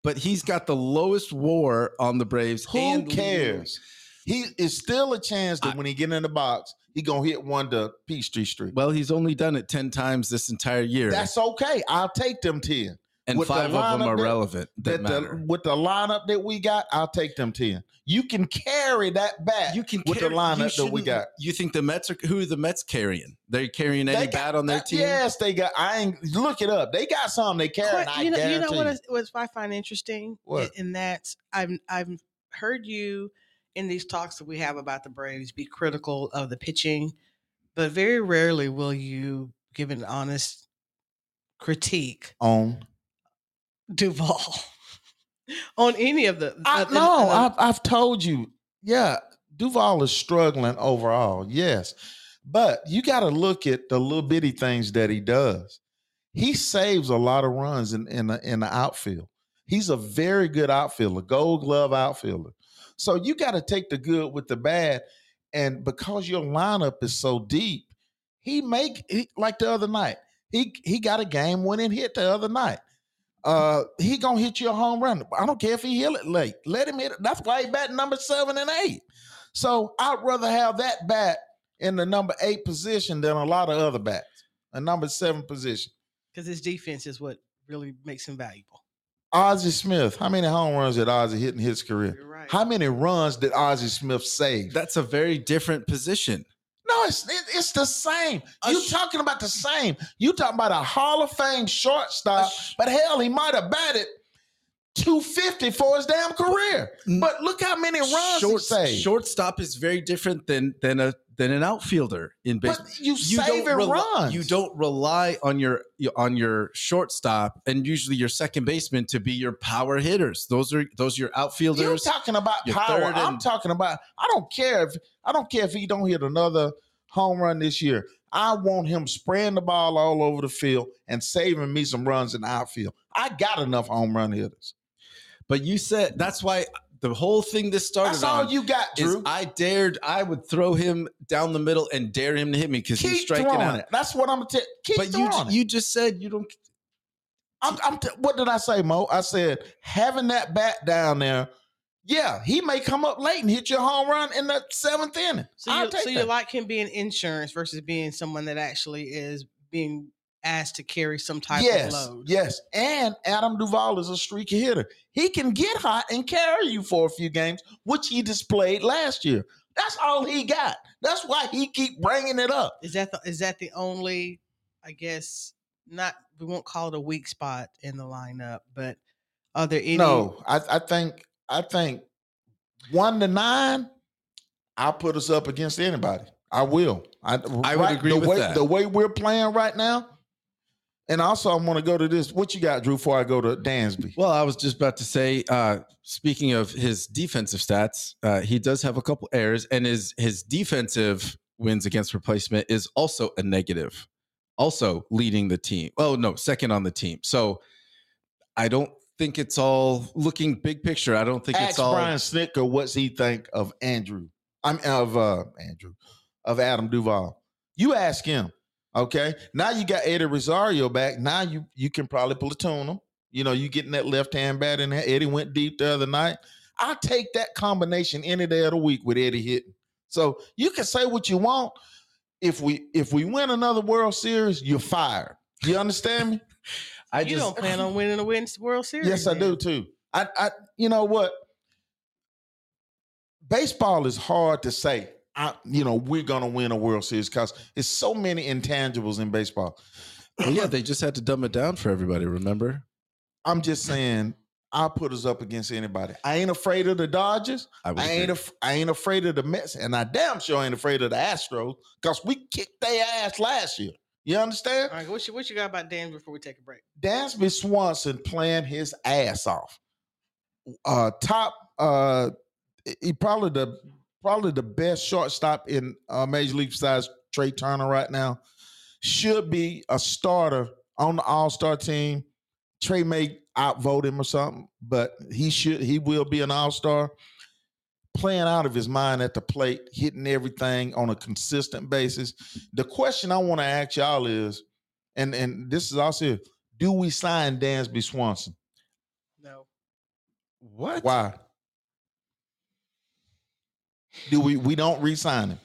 But he's got the lowest WAR on the Braves. Who and cares? He is still a chance that I- when he get in the box, he gonna hit one to Peachtree Street. Well, he's only done it ten times this entire year, That's okay. I'll take them ten. and with the five of them lineup are that- relevant. That, that the, matter. with the lineup that we got, I'll take them 10. You can carry that back you can with the carry- you lineup that we got. You think the Mets are who are the Mets carrying? They're carrying any They got- bat on their team? Yes, they got. I ain't look it up. They got something they carry. and I you know, you know what, you. is, what I find interesting What? in that I've I've heard you in these talks that we have about the Braves be critical of the pitching, but very rarely will you give an honest critique on. Duvall on any of the. I the- no, I've I've told you. Yeah, Duvall is struggling overall. Yes, but you got to look at the little bitty things that he does. He saves a lot of runs in in the, in the outfield. He's a very good outfielder, Gold Glove outfielder. So you got to take the good with the bad, and because your lineup is so deep, he make he, like the other night. He he got a game winning hit the other night uh he gonna hit you a home run. I don't care if he hit it late. Let him hit it. That's why he bat number seven and eight. So I'd rather have that bat in the number eight position than a lot of other bats. A number seven position. because his defense is what really makes him valuable. Ozzie Smith. How many home runs did Ozzie hit in his career? You're right. How many runs did Ozzie Smith save? That's a very different position. no, it's it- it's the same. A You sh- talking about the same? You talking about a Hall of Fame shortstop? But hell, he might have batted 250 for his damn career. Mm. But look how many runs Short, he saved. shortstop is very different than than a than an outfielder in baseball. but you, saving rely, runs. you don't rely on your on your shortstop and usually your second baseman to be your power hitters. Those are those are your outfielders. You're talking about power. third I'm talking about. I don't care if I don't care if he don't hit another home run this year. I want him spraying the ball all over the field and saving me some runs in the outfield. I got enough home run hitters. but you said that's why the whole thing this started That's all on you got, is Drew. I dared I would throw him down the middle and dare him to hit me because he's striking throwing out. it. That's what I'm gonna tell. Keep But you it. you just said you don't I'm, I'm t- what did I say, Mo? I said having that bat down there. Yeah, he may come up late and hit your home run in the seventh inning. So I'll you take so you like him being insurance versus being someone that actually is being asked to carry some type yes, of load. yes. And Adam Duvall is a streaky hitter. He can get hot and carry you for a few games, which he displayed last year. That's all he got. That's why he keep bringing it up. Is that the is that the only? I guess not. We won't call it a weak spot in the lineup, but are there any? No, I, I think I think one to nine, I'll put us up against anybody. I will. I, I would agree the with way, that. The way we're playing right now, and also I'm going to go to this. What you got, Drew? Before I go to Dansby, Well, I was just about to say, uh, speaking of his defensive stats, uh, he does have a couple errors, and his his defensive wins against replacement is also a negative, also leading the team. Oh no, second on the team. So I don't think it's all looking big picture. I don't think ask it's all. Brian Snitker what's he think of Andrew. I'm of uh, Andrew of Adam Duvall. You ask him. Okay. Now you got Eddie Rosario back. Now you you can probably platoon him. You know, you getting that left hand bat in there. Eddie went deep the other night. I'll take that combination any day of the week with Eddie hitting. So you can say what you want. If we if we win another World Series, you're fired. You understand me? I you just don't plan on winning a win World Series. Yes, I do too. I, I, you know what? Baseball is hard to say. I, you know, we're gonna win a World Series because it's so many intangibles in baseball. Well, yeah, they just had to dumb it down for everybody. Remember? I'm just saying, I'll put us up against anybody. I ain't afraid of the Dodgers. I, I ain't, af- I ain't afraid of the Mets, and I damn sure ain't afraid of the Astros because we kicked their ass last year. You understand? All right, what you what you got about Dan before we take a break? Dansby Swanson playing his ass off. Uh top uh he probably the probably the best shortstop in uh, Major League size, Trea Turner right now. Should be a starter on the All-Star team. Trea may outvote him or something, but he should he will be an all-star. Playing out of his mind at the plate, hitting everything on a consistent basis. The question I want to ask y'all is, and and this is also do we sign Dansby Swanson? No. what? Why? Do we we don't re-sign him?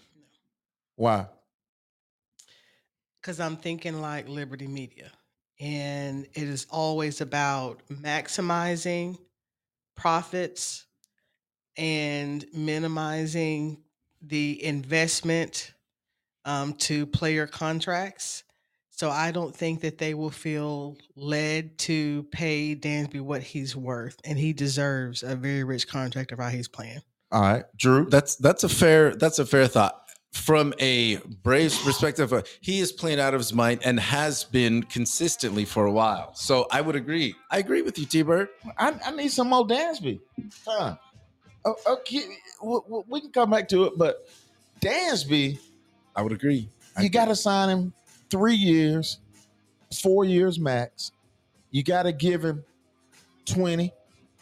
Why? because I'm thinking like Liberty Media, and it is always about maximizing profits and minimizing the investment um, to player contracts. So I don't think that they will feel led to pay Dansby what he's worth, and he deserves a very rich contract of how he's playing. All right, Drew. That's that's a fair that's a fair thought. From a Braves perspective, uh, he is playing out of his mind and has been consistently for a while. So I would agree. I agree with you, T Bird. I, I need some more Dansby. Huh. Oh, okay, we, we- we can come back to it, but Dansby, I would agree. I you got to sign him three years, four years max. You got to give him twenty.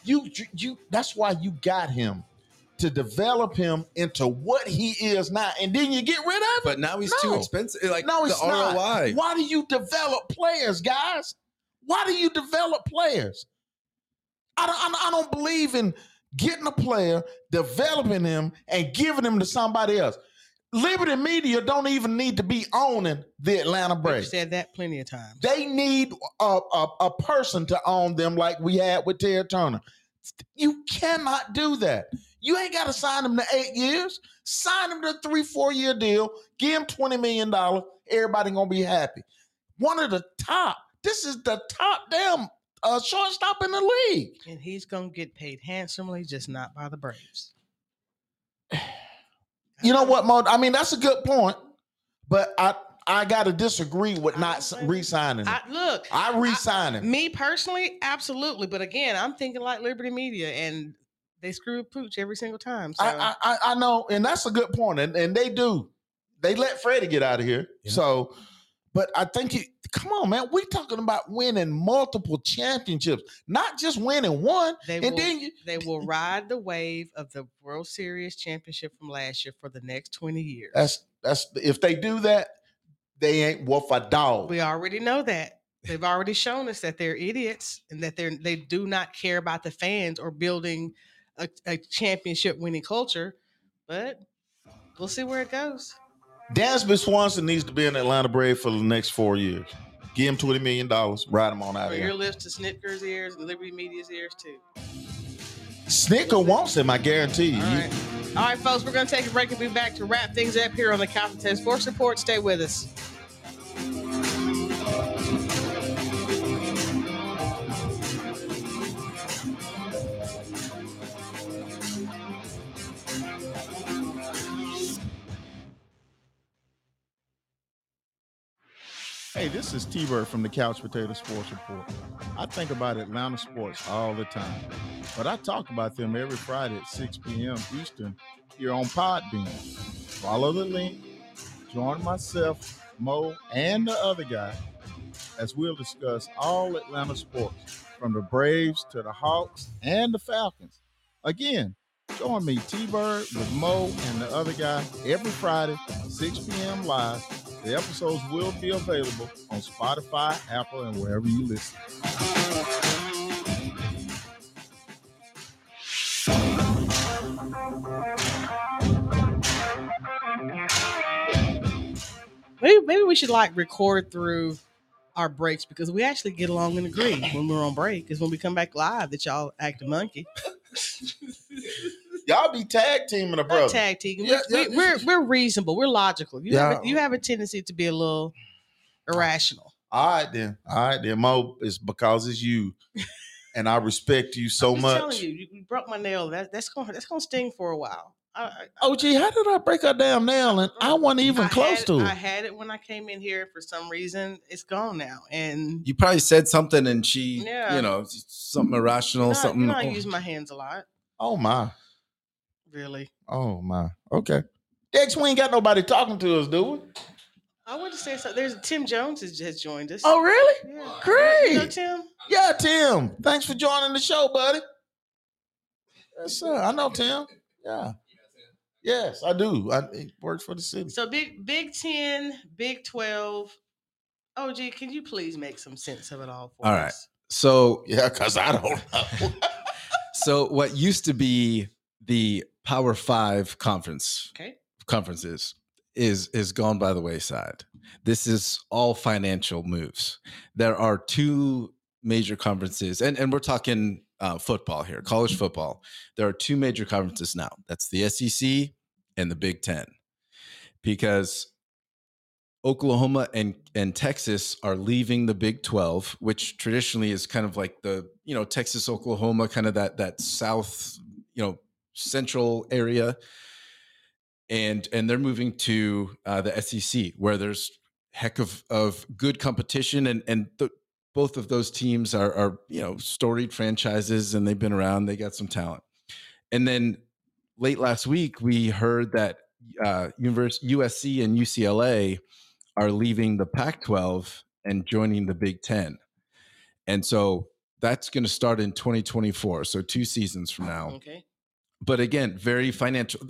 You you that's why you got him to develop him into what he is now, and then you get rid of him. But now he's too expensive. Like no, the it's ROI. not. Why do you develop players, guys? Why do you develop players? I don't, I don't- believe in getting a player, developing him, and giving him to somebody else. Liberty Media don't even need to be owning the Atlanta We've Braves. said that plenty of times. They need a, a, a person to own them like we had with Ted Turner. You cannot do that. You ain't got to sign him to eight years. Sign him to a three, four year deal. Give him twenty million dollars. Everybody gonna be happy. One of the top. This is the top damn uh, shortstop in the league. And he's gonna get paid handsomely, just not by the Braves. You know what, Mo? I mean, that's a good point, but I I got to disagree with not re-signing. I, look, I re-sign him. me personally, absolutely. But again, I'm thinking like Liberty Media, and they screw a pooch every single time. So I, I I I know, and that's a good point, and and they do. They let Freddie get out of here. Yeah. So, but I think he. Come on, man. We talking about winning multiple championships, not just winning one. they and will, then you, they will ride the wave of the World Series championship from last year for the next 20 years. that's that's if they do that, they ain't worth a dog. we already know that. They've already shown us that they're idiots and that they're they do not care about the fans or building a, a championship winning culture. But we'll see where it goes. Dansby Swanson needs to be an Atlanta Brave for the next four years. Give him twenty million dollars, ride him on out For of your here. lips to Snitker's ears and Liberty Media's ears too. Snitker wants him, I guarantee you. All right. All right, folks, we're going to take a break and be back to wrap things up here on the Potato Sports Report. Stay with us. This is T Bird from the Couch Potato Sports Report. I think about Atlanta sports all the time, but I talk about them every Friday at 6 p.m. Eastern here on Podbean. Follow the link, join myself, Mo, and the other guy as we'll discuss all Atlanta sports from the Braves to the Hawks and the Falcons. Again, join me, T Bird, with Mo and the other guy every Friday, 6 p.m. live. The episodes will be available on Spotify, Apple, and wherever you listen. Maybe, maybe we should like record through our breaks because we actually get along and agree when we're on break. Because when we come back live, that y'all act a monkey. Y'all be tag teaming a Not tag teaming. Yeah, we, yeah. we, we're we're reasonable. We're logical. You have a, you have a tendency to be a little irrational. All right then. All right then. Mo, it's because it's you. And I respect you so much. I'm much. telling you, you, broke my nail. That, that's gonna that's gonna sting for a while. I, I, Oh gee, how did I break her damn nail? And I wasn't even I close had, to it. I had it when I came in here. For some reason, it's gone now. And You probably said something and she, Yeah. you know, something irrational, you know, something. you know I use my hands a lot. Oh my. Really, Oh my. Okay. Dex, we ain't got nobody talking to us, do we? I want to say something. There's Tim Jones has, has joined us. Oh really? yeah. great. You know Tim? Yeah, Tim. Thanks for joining the show, buddy. Yes, sir. I know Tim. Yeah. Yes, I do. I he works for the city. So big Big Ten, Big Twelve. OG, can you please make some sense of it all for All right. us? So, Yeah, because I don't know. so what used to be the Power Five conference Okay. conferences is is gone by the wayside. This is all financial moves. There are two major conferences, and and we're talking uh, football here, college football. There are two major conferences now. That's the SEC and the Big Ten, because Oklahoma and and Texas are leaving the Big 12, which traditionally is kind of like the, you know, Texas, Oklahoma, kind of that that south, you know, central area. And and they're moving to uh, the SEC where there's heck of of good competition and and the, both of those teams are are, you know, storied franchises and they've been around, they got some talent. And then late last week we heard that uh, USC and UCLA are leaving the Pac 12 and joining the Big Ten. And so that's going to start in 2024. So two seasons from now. Okay. But again, very financial.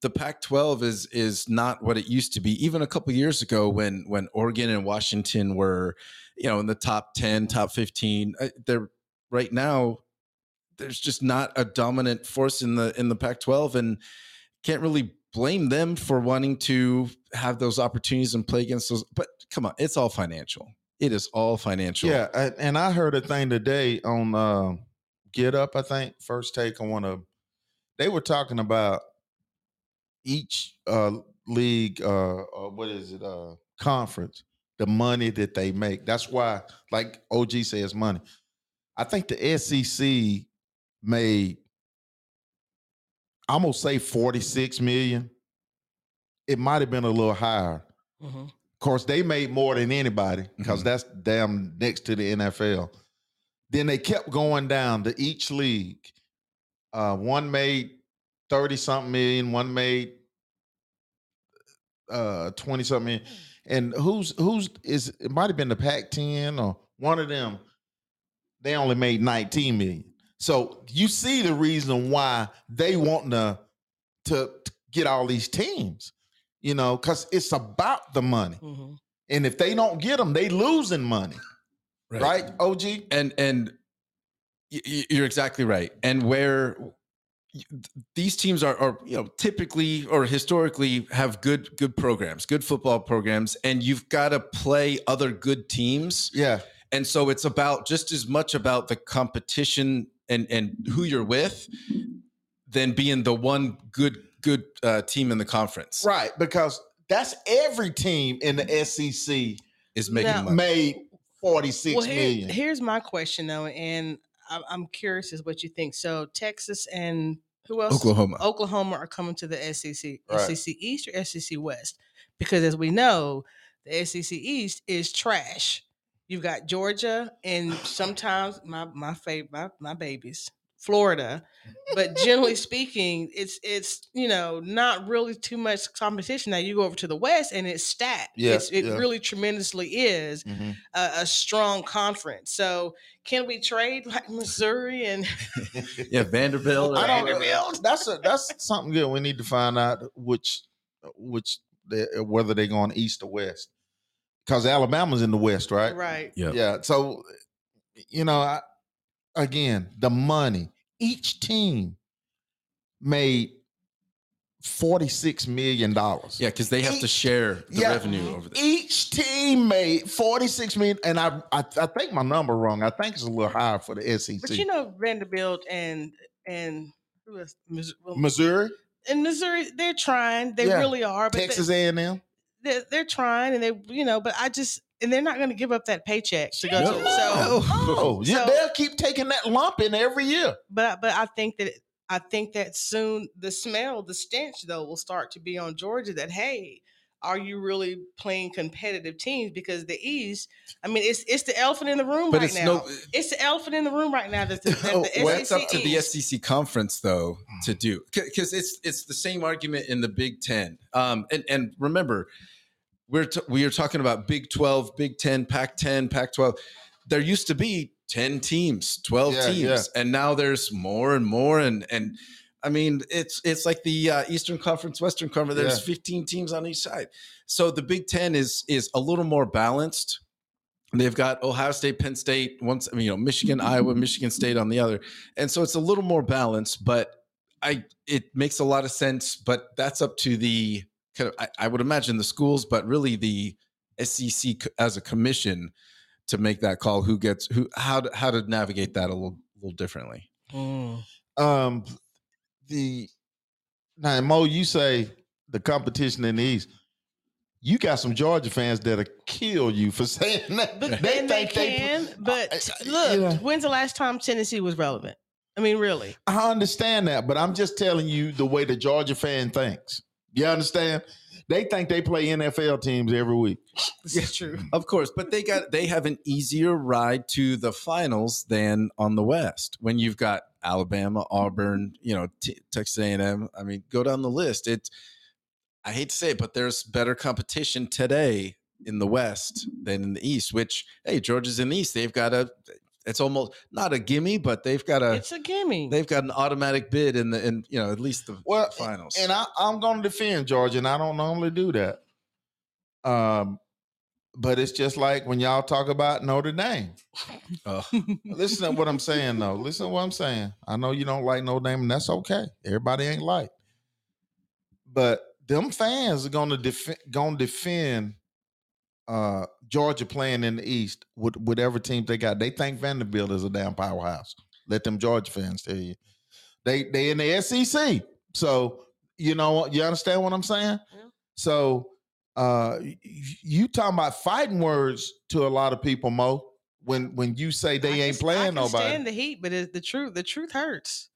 The Pac 12 is is not what it used to be. Even a couple years ago when when Oregon and Washington were, you know, in the top 10, top 15, uh, they're right now there's just not a dominant force in the in the Pac 12 and can't really blame them for wanting to have those opportunities and play against those. But come on, it's all financial. It is all financial. Yeah, and- I heard a thing today on uh, Get Up. I think first take on one of. They were talking about each uh league uh, uh what is it uh conference the money that they make. That's why like og says money. I think the sec made i'm gonna say 46 million. It might have been a little higher. Mhm. of course they made more than anybody because Mhm. that's damn next to the nfl then they kept going down to each league uh one made 30 something million one made uh 20 something million. and who's who's is it might have been the pac 10 or one of them they only made 19 million. So you see the reason why they want to to, to get all these teams you know because it's about the money. Mhm. and if they don't get them they losing money. Right, og and and y- y- you're exactly right and where these teams are, are you know typically or historically have good good programs good football programs and you've got to play other good teams yeah and so it's about just as much about the competition and and who you're with than being the one good good uh, team in the conference right because that's every team in the sec is making Now- money. made 46 Well, here- million. here's my question though, and I'm, I'm curious as what you think. So Texas and who else? Oklahoma. Oklahoma are coming to the SEC, Right. SEC East or SEC West, because as we know, the SEC East is trash. You've got Georgia and sometimes my my favorite my, my babies, Florida, but generally speaking, it's it's you know not really too much competition. Now you go over to the West and it's stacked. Yeah, it's, it yeah. really tremendously is Mhm. a, a strong conference. So can we trade like Missouri and yeah vanderbilt I don't Vanderbilt. That's a, that's something good. We need to find out which which they, whether they're going east or west. Because Alabama's in the west, right? right? Yep. Yeah. So you know, I, again, the money. Each team made forty six million dollars. yeah because they have to share the yeah. revenue over there Each team made forty six million, and I, I I think my number wrong. I think it's a little higher for the SEC. But you know Vanderbilt and and who else? Well, Missouri, in Missouri, they're trying. They Yeah. really are. But Texas A and M. they, are they're trying, and they you know. But I just and they're not going to give up that paycheck to go to. No. So, Oh, yeah, So- they'll keep taking that lump in every year. but but I think that I think that soon the smell, the stench though, will start to be on Georgia. That hey, are you really playing competitive teams? Because the East, I mean, it's it's the elephant in the room but right it's now. no it's the elephant in the room right now. That's the, that Oh, the well, SEC it's up to the East- SEC conference though to do because it's it's the same argument in the Big Ten. Um, and and remember, we're t- we are talking about Big Twelve, Big Ten, Pac ten, Pac twelve. There used to be ten teams, twelve Yeah, teams, yeah. and now there's more and more. And and I mean, it's it's like the uh, Eastern Conference, Western Conference. There's Yeah. 15 teams on each side. So the Big Ten is is a little more balanced. They've got Ohio State, Penn State, once I mean, you know, Michigan, Iowa, Michigan State on the other, and so it's a little more balanced. But I, it makes a lot of sense. But that's up to the kind of, I, I would imagine the schools, but really the SEC as a commission to make that call. Who gets who? How to, how to navigate that a little little differently. Mm. Um, the now Mo, you say the competition in the East. You got some Georgia fans that'll kill you for saying that. But They and they think they- can. but I- I- look, yeah. when's the last time Tennessee was relevant? I mean, really? I understand that, but I'm just telling you the way the Georgia fan thinks. You understand? They think they play NFL teams every week. This is true. Of course, but they got they have an easier ride to the finals than on the West. When you've got Alabama, Auburn, you know, T- Texas A&M. I mean, go down the list. It's I hate to say it, but there's better competition today in the West than in the East. Which hey, Georgia's in the East. They've got a. It's almost not a gimme, but they've got a. It's a gimme. They've got an automatic bid in the in you know at least the Well, finals. And I, I'm going to defend Georgia, and I don't normally do that. Um, but it's just like when y'all talk about Notre Dame. Oh. Listen to what I'm saying, though. Listen to what I'm saying. I know you don't like Notre Dame, and that's okay. Everybody ain't like. But them fans are gonna defend gonna defend uh Georgia playing in the East with whatever teams they got. They think Vanderbilt is a damn powerhouse. Let them Georgia fans tell you. They they in the SEC. So you know you understand what I'm saying? Yeah. So uh y- y- you talking about fighting words to a lot of people, Mo. When when you say they I ain't can- I playing can nobody. Stand the heat, but it's the truth. The truth hurts.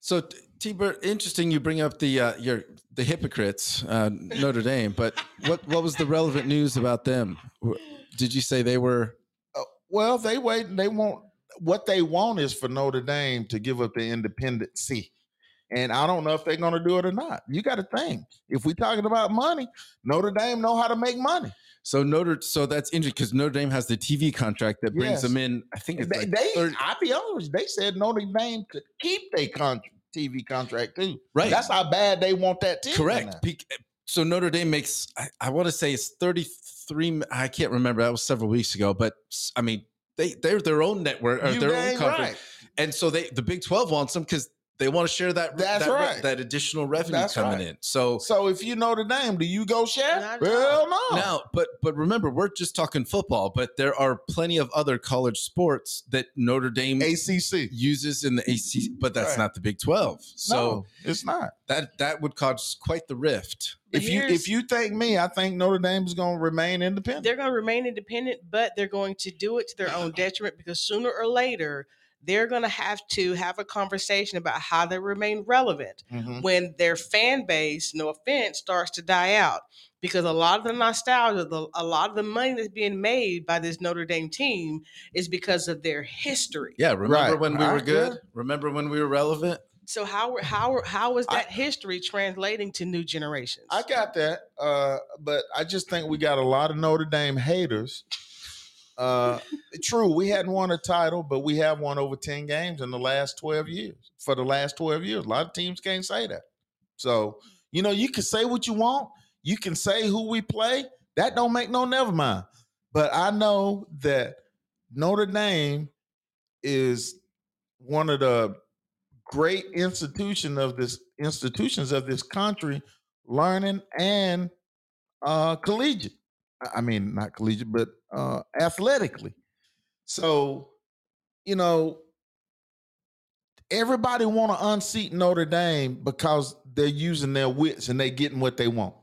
So T- T-Bird, interesting you bring up the uh, your the hypocrites, uh, Notre Dame. But what what was the relevant news about them? Did you say they were? Uh, well, they wait. They want what they want is for Notre Dame to give up the independency, and I don't know if they're going to do it or not. You got to think. If we're talking about money, Notre Dame know how to make money. So Notre, so that's interesting because Notre Dame has the TV contract that brings Yes. them in. I think it's They, like they 30 I'll be honest, they said Notre Dame could keep their con- TV contract too. Right. That's how bad they want that team. correct. So Notre Dame makes. I, I want to say it's thirty three. I can't remember. That was several weeks ago. But I mean, they they're their own network or You their own conference, right. and so they the Big Twelve wants them because they want to share that That's that, right. that additional revenue That's coming right. in. So So if you Notre Dame, do you go share? Not Well, no. Now, but but remember, we're just talking football, but there are plenty of other college sports that Notre Dame ACC. uses in the ACC, but that's Right. not the Big Twelve. So no, it's not. that that would cause quite the rift. But if you if you think me, I think Notre Dame is going to remain independent. they're going to remain independent, but they're going to do it to their own detriment because sooner or later they're going to have to have a conversation about how they remain relevant Mhm. when their fan base, no offense, starts to die out. Because a lot of the nostalgia, the, a lot of the money that's being made by this Notre Dame team is because of their history. Yeah, remember Right. when we were good? yeah. Remember when we were relevant? So how how how is I- that history translating to new generations? I got that, uh, but I just think we got a lot of Notre Dame haters. Uh, true, we hadn't won a title, but we have won over ten games in the last twelve years. For the last twelve years, a lot of teams can't say that. So you know, you can say what you want. You can say who we play. That don't make no never mind. But I know that Notre Dame is one of the great institution of this institutions of this country, learning and uh collegiate. I mean, not collegiate, but uh athletically. So, you know, everybody want to unseat Notre Dame because they're using their wits and they getting what they want.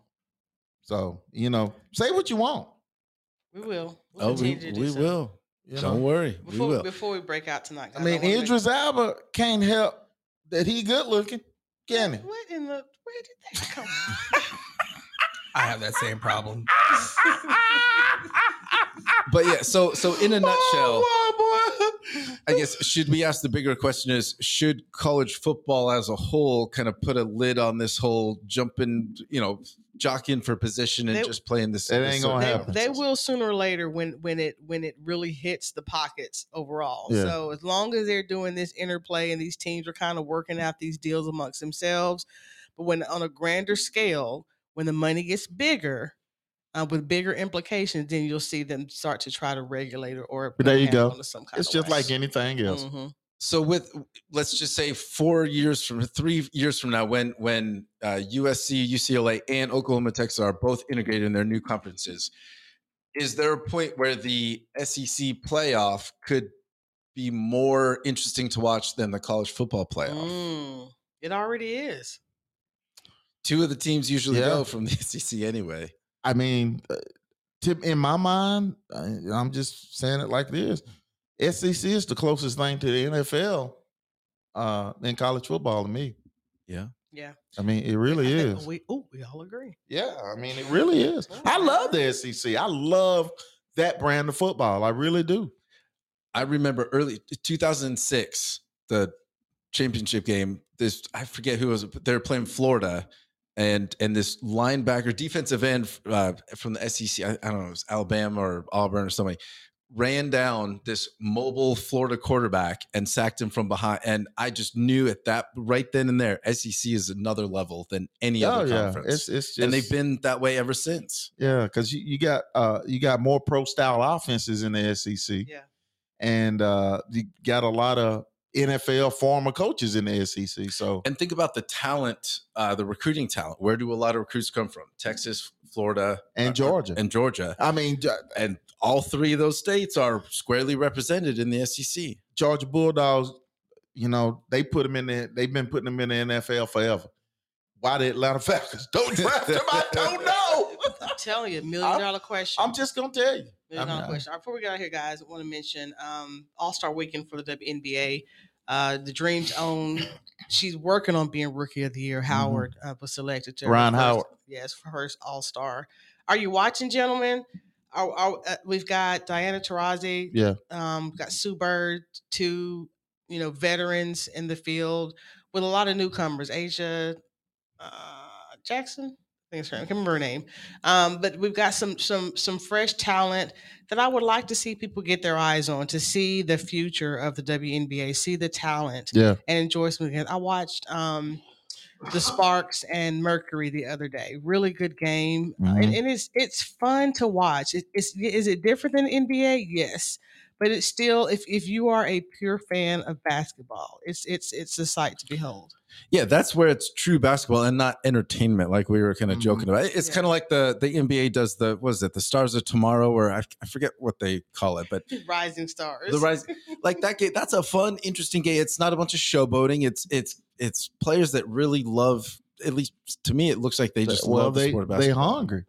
So, you know, say what you want. we will. We'll Oh, we, to do we so. will. You know? Don't worry, we Before, will. before we break out tonight. I guys, mean, wanna make- Alba can't help that he good looking, can he? What in the where did that come? I have that same problem. But yeah, so so in a nutshell, Oh, boy, boy. I guess should we ask the bigger question is should college football as a whole kind of put a lid on this whole jumping, you know, jockeying for position and They- just playing this? It this ain't gonna they, happen. they will sooner or later when when it when it really hits the pockets overall. Yeah. So as long as they're doing this interplay and these teams are kind of working out these deals amongst themselves, but when on a grander scale, when the money gets bigger, uh, with bigger implications, then you'll see them start to try to regulate it or But there you go. some kind It's of just way. like anything else. Mhm. So with let's just say four years from three years from now, when when uh, USC, UCLA, and Oklahoma Texas are both integrated in their new conferences, is there a point where the SEC playoff could be more interesting to watch than the college football playoff? Mm, it already is. Two of the teams usually Yeah. go from the SEC anyway. I mean, uh, to, in my mind, I, I'm just saying it like this: SEC is the closest thing to the NFL uh, in college football to me. Yeah. Yeah. I mean, it really is. We oh, we all agree. Yeah, I mean, it really is. I love the SEC. I love that brand of football. I really do. I remember early 2006, the championship game. This I forget who was. They were playing Florida, and and this linebacker, defensive end uh, from the SEC. I, I don't know, it was Alabama or Auburn or something. Ran down this mobile Florida quarterback and sacked him from behind. And I just knew at that right then and there, SEC is another level than any oh other yeah, conference. it's it's just and they've been that way ever since. yeah because you, you got uh you got more pro style offenses in the SEC. Yeah. and uh, you got a lot of NFL former coaches in the SEC. So And think about the talent, uh, the recruiting talent. Where do a lot of recruits come from? Texas, Florida, and uh, Georgia, and Georgia, I mean and all three of those states are squarely represented in the SEC. Georgia Bulldogs you know, they put them in there. They've been putting them in the NFL forever. Why the Atlanta Falcons don't draft them? I don't know. Telling you, million dollar question. I'm just gonna tell you. Million dollar question. All right, before we get out here, guys, I want to mention um, All Star Weekend for the WNBA. Uh, the Dreams own. She's working on being Rookie of the Year. Howard uh, was selected to Rhyne first- Howard. Yes, for her All Star. Are you watching, gentlemen? Are, are, uh, we've got Diana Taurasi. Yeah. Um, got Sue Bird, two you know veterans in the field with a lot of newcomers. Asia uh, Jackson. Think it's her. I can't remember her name. Um, but we've got some some some fresh talent that I would like to see people get their eyes on to see the future of the WNBA, see the talent Yeah. and enjoy some again. I watched um the Sparks and Mercury the other day. Really good game, Uh, and, Mhm. and it's it's fun to watch. It, it's is it different than NBA? Yes, but it's still if if you are a pure fan of basketball, it's it's it's a sight to behold. Yeah, that's where it's true basketball and not entertainment, like we were kind of Mhm. joking about. It's Yeah. kind of like the the NBA does the what is it, the Stars of Tomorrow, or I, I forget what they call it, but Rising stars. the rise like that game. That's a fun, interesting game. It's not a bunch of showboating. It's it's it's players that really love. At least to me, it looks like they just well, love the they sport of they hungry.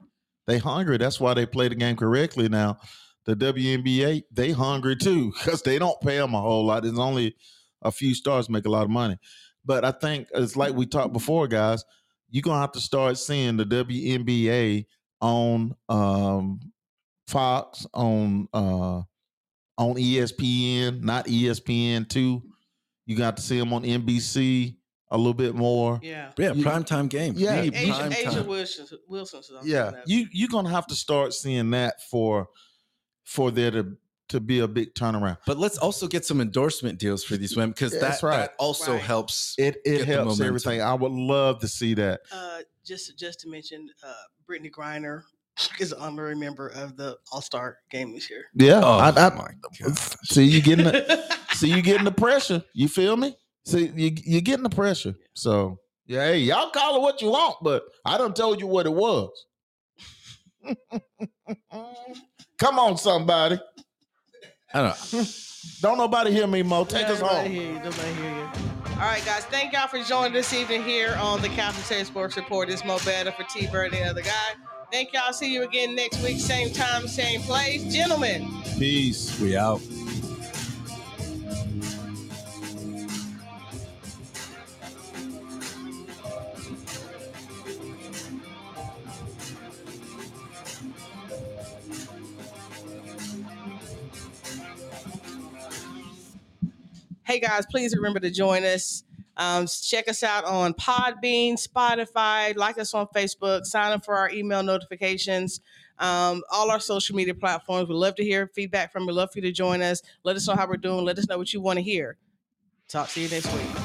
They hungry. That's why they play the game correctly now. The WNBA, they hungry too because they don't pay them a whole lot. There's only a few stars make a lot of money. But I think it's like we talked before, guys. You're gonna have to start seeing the WNBA on um, Fox, on uh, on ESPN, not ESPN two. You got to see them on NBC a little bit more. Yeah. Yeah, You- primetime game. Yeah, We need A'ja, prime A'ja time. Wilson, Wilson's yeah you you're gonna have to start seeing that for for there to to be a big turnaround But let's also get some endorsement deals for these women because That's that, right. that also Right. helps. it it Get helps momentum. everything i would love to see that uh, just just to mention, uh, Brittney Griner is an honorary member of the All Star game this year. yeah Oh I, I, my god! see you getting the, see you getting the pressure you feel me see you you getting the pressure so yeah hey y'all call it what you want but i done told you what it was come on somebody I don't know. don't nobody hear me mo take us Nobody home hear you, nobody hear you. All right, guys. Thank y'all for joining this evening here on the Couch Potato Sports Report. It's Mo Better for T Bird and the other guy. Thank y'all. See you again next week, same time, same place. Gentlemen, peace We out. Hey guys, please remember to join us. Um, check us out on Podbean, Spotify, like us on Facebook, sign up for our email notifications, um, all our social media platforms. We'd love to hear feedback from you. Love for you to join us. Let us know how we're doing. Let us know what you want to hear. Talk to you next week.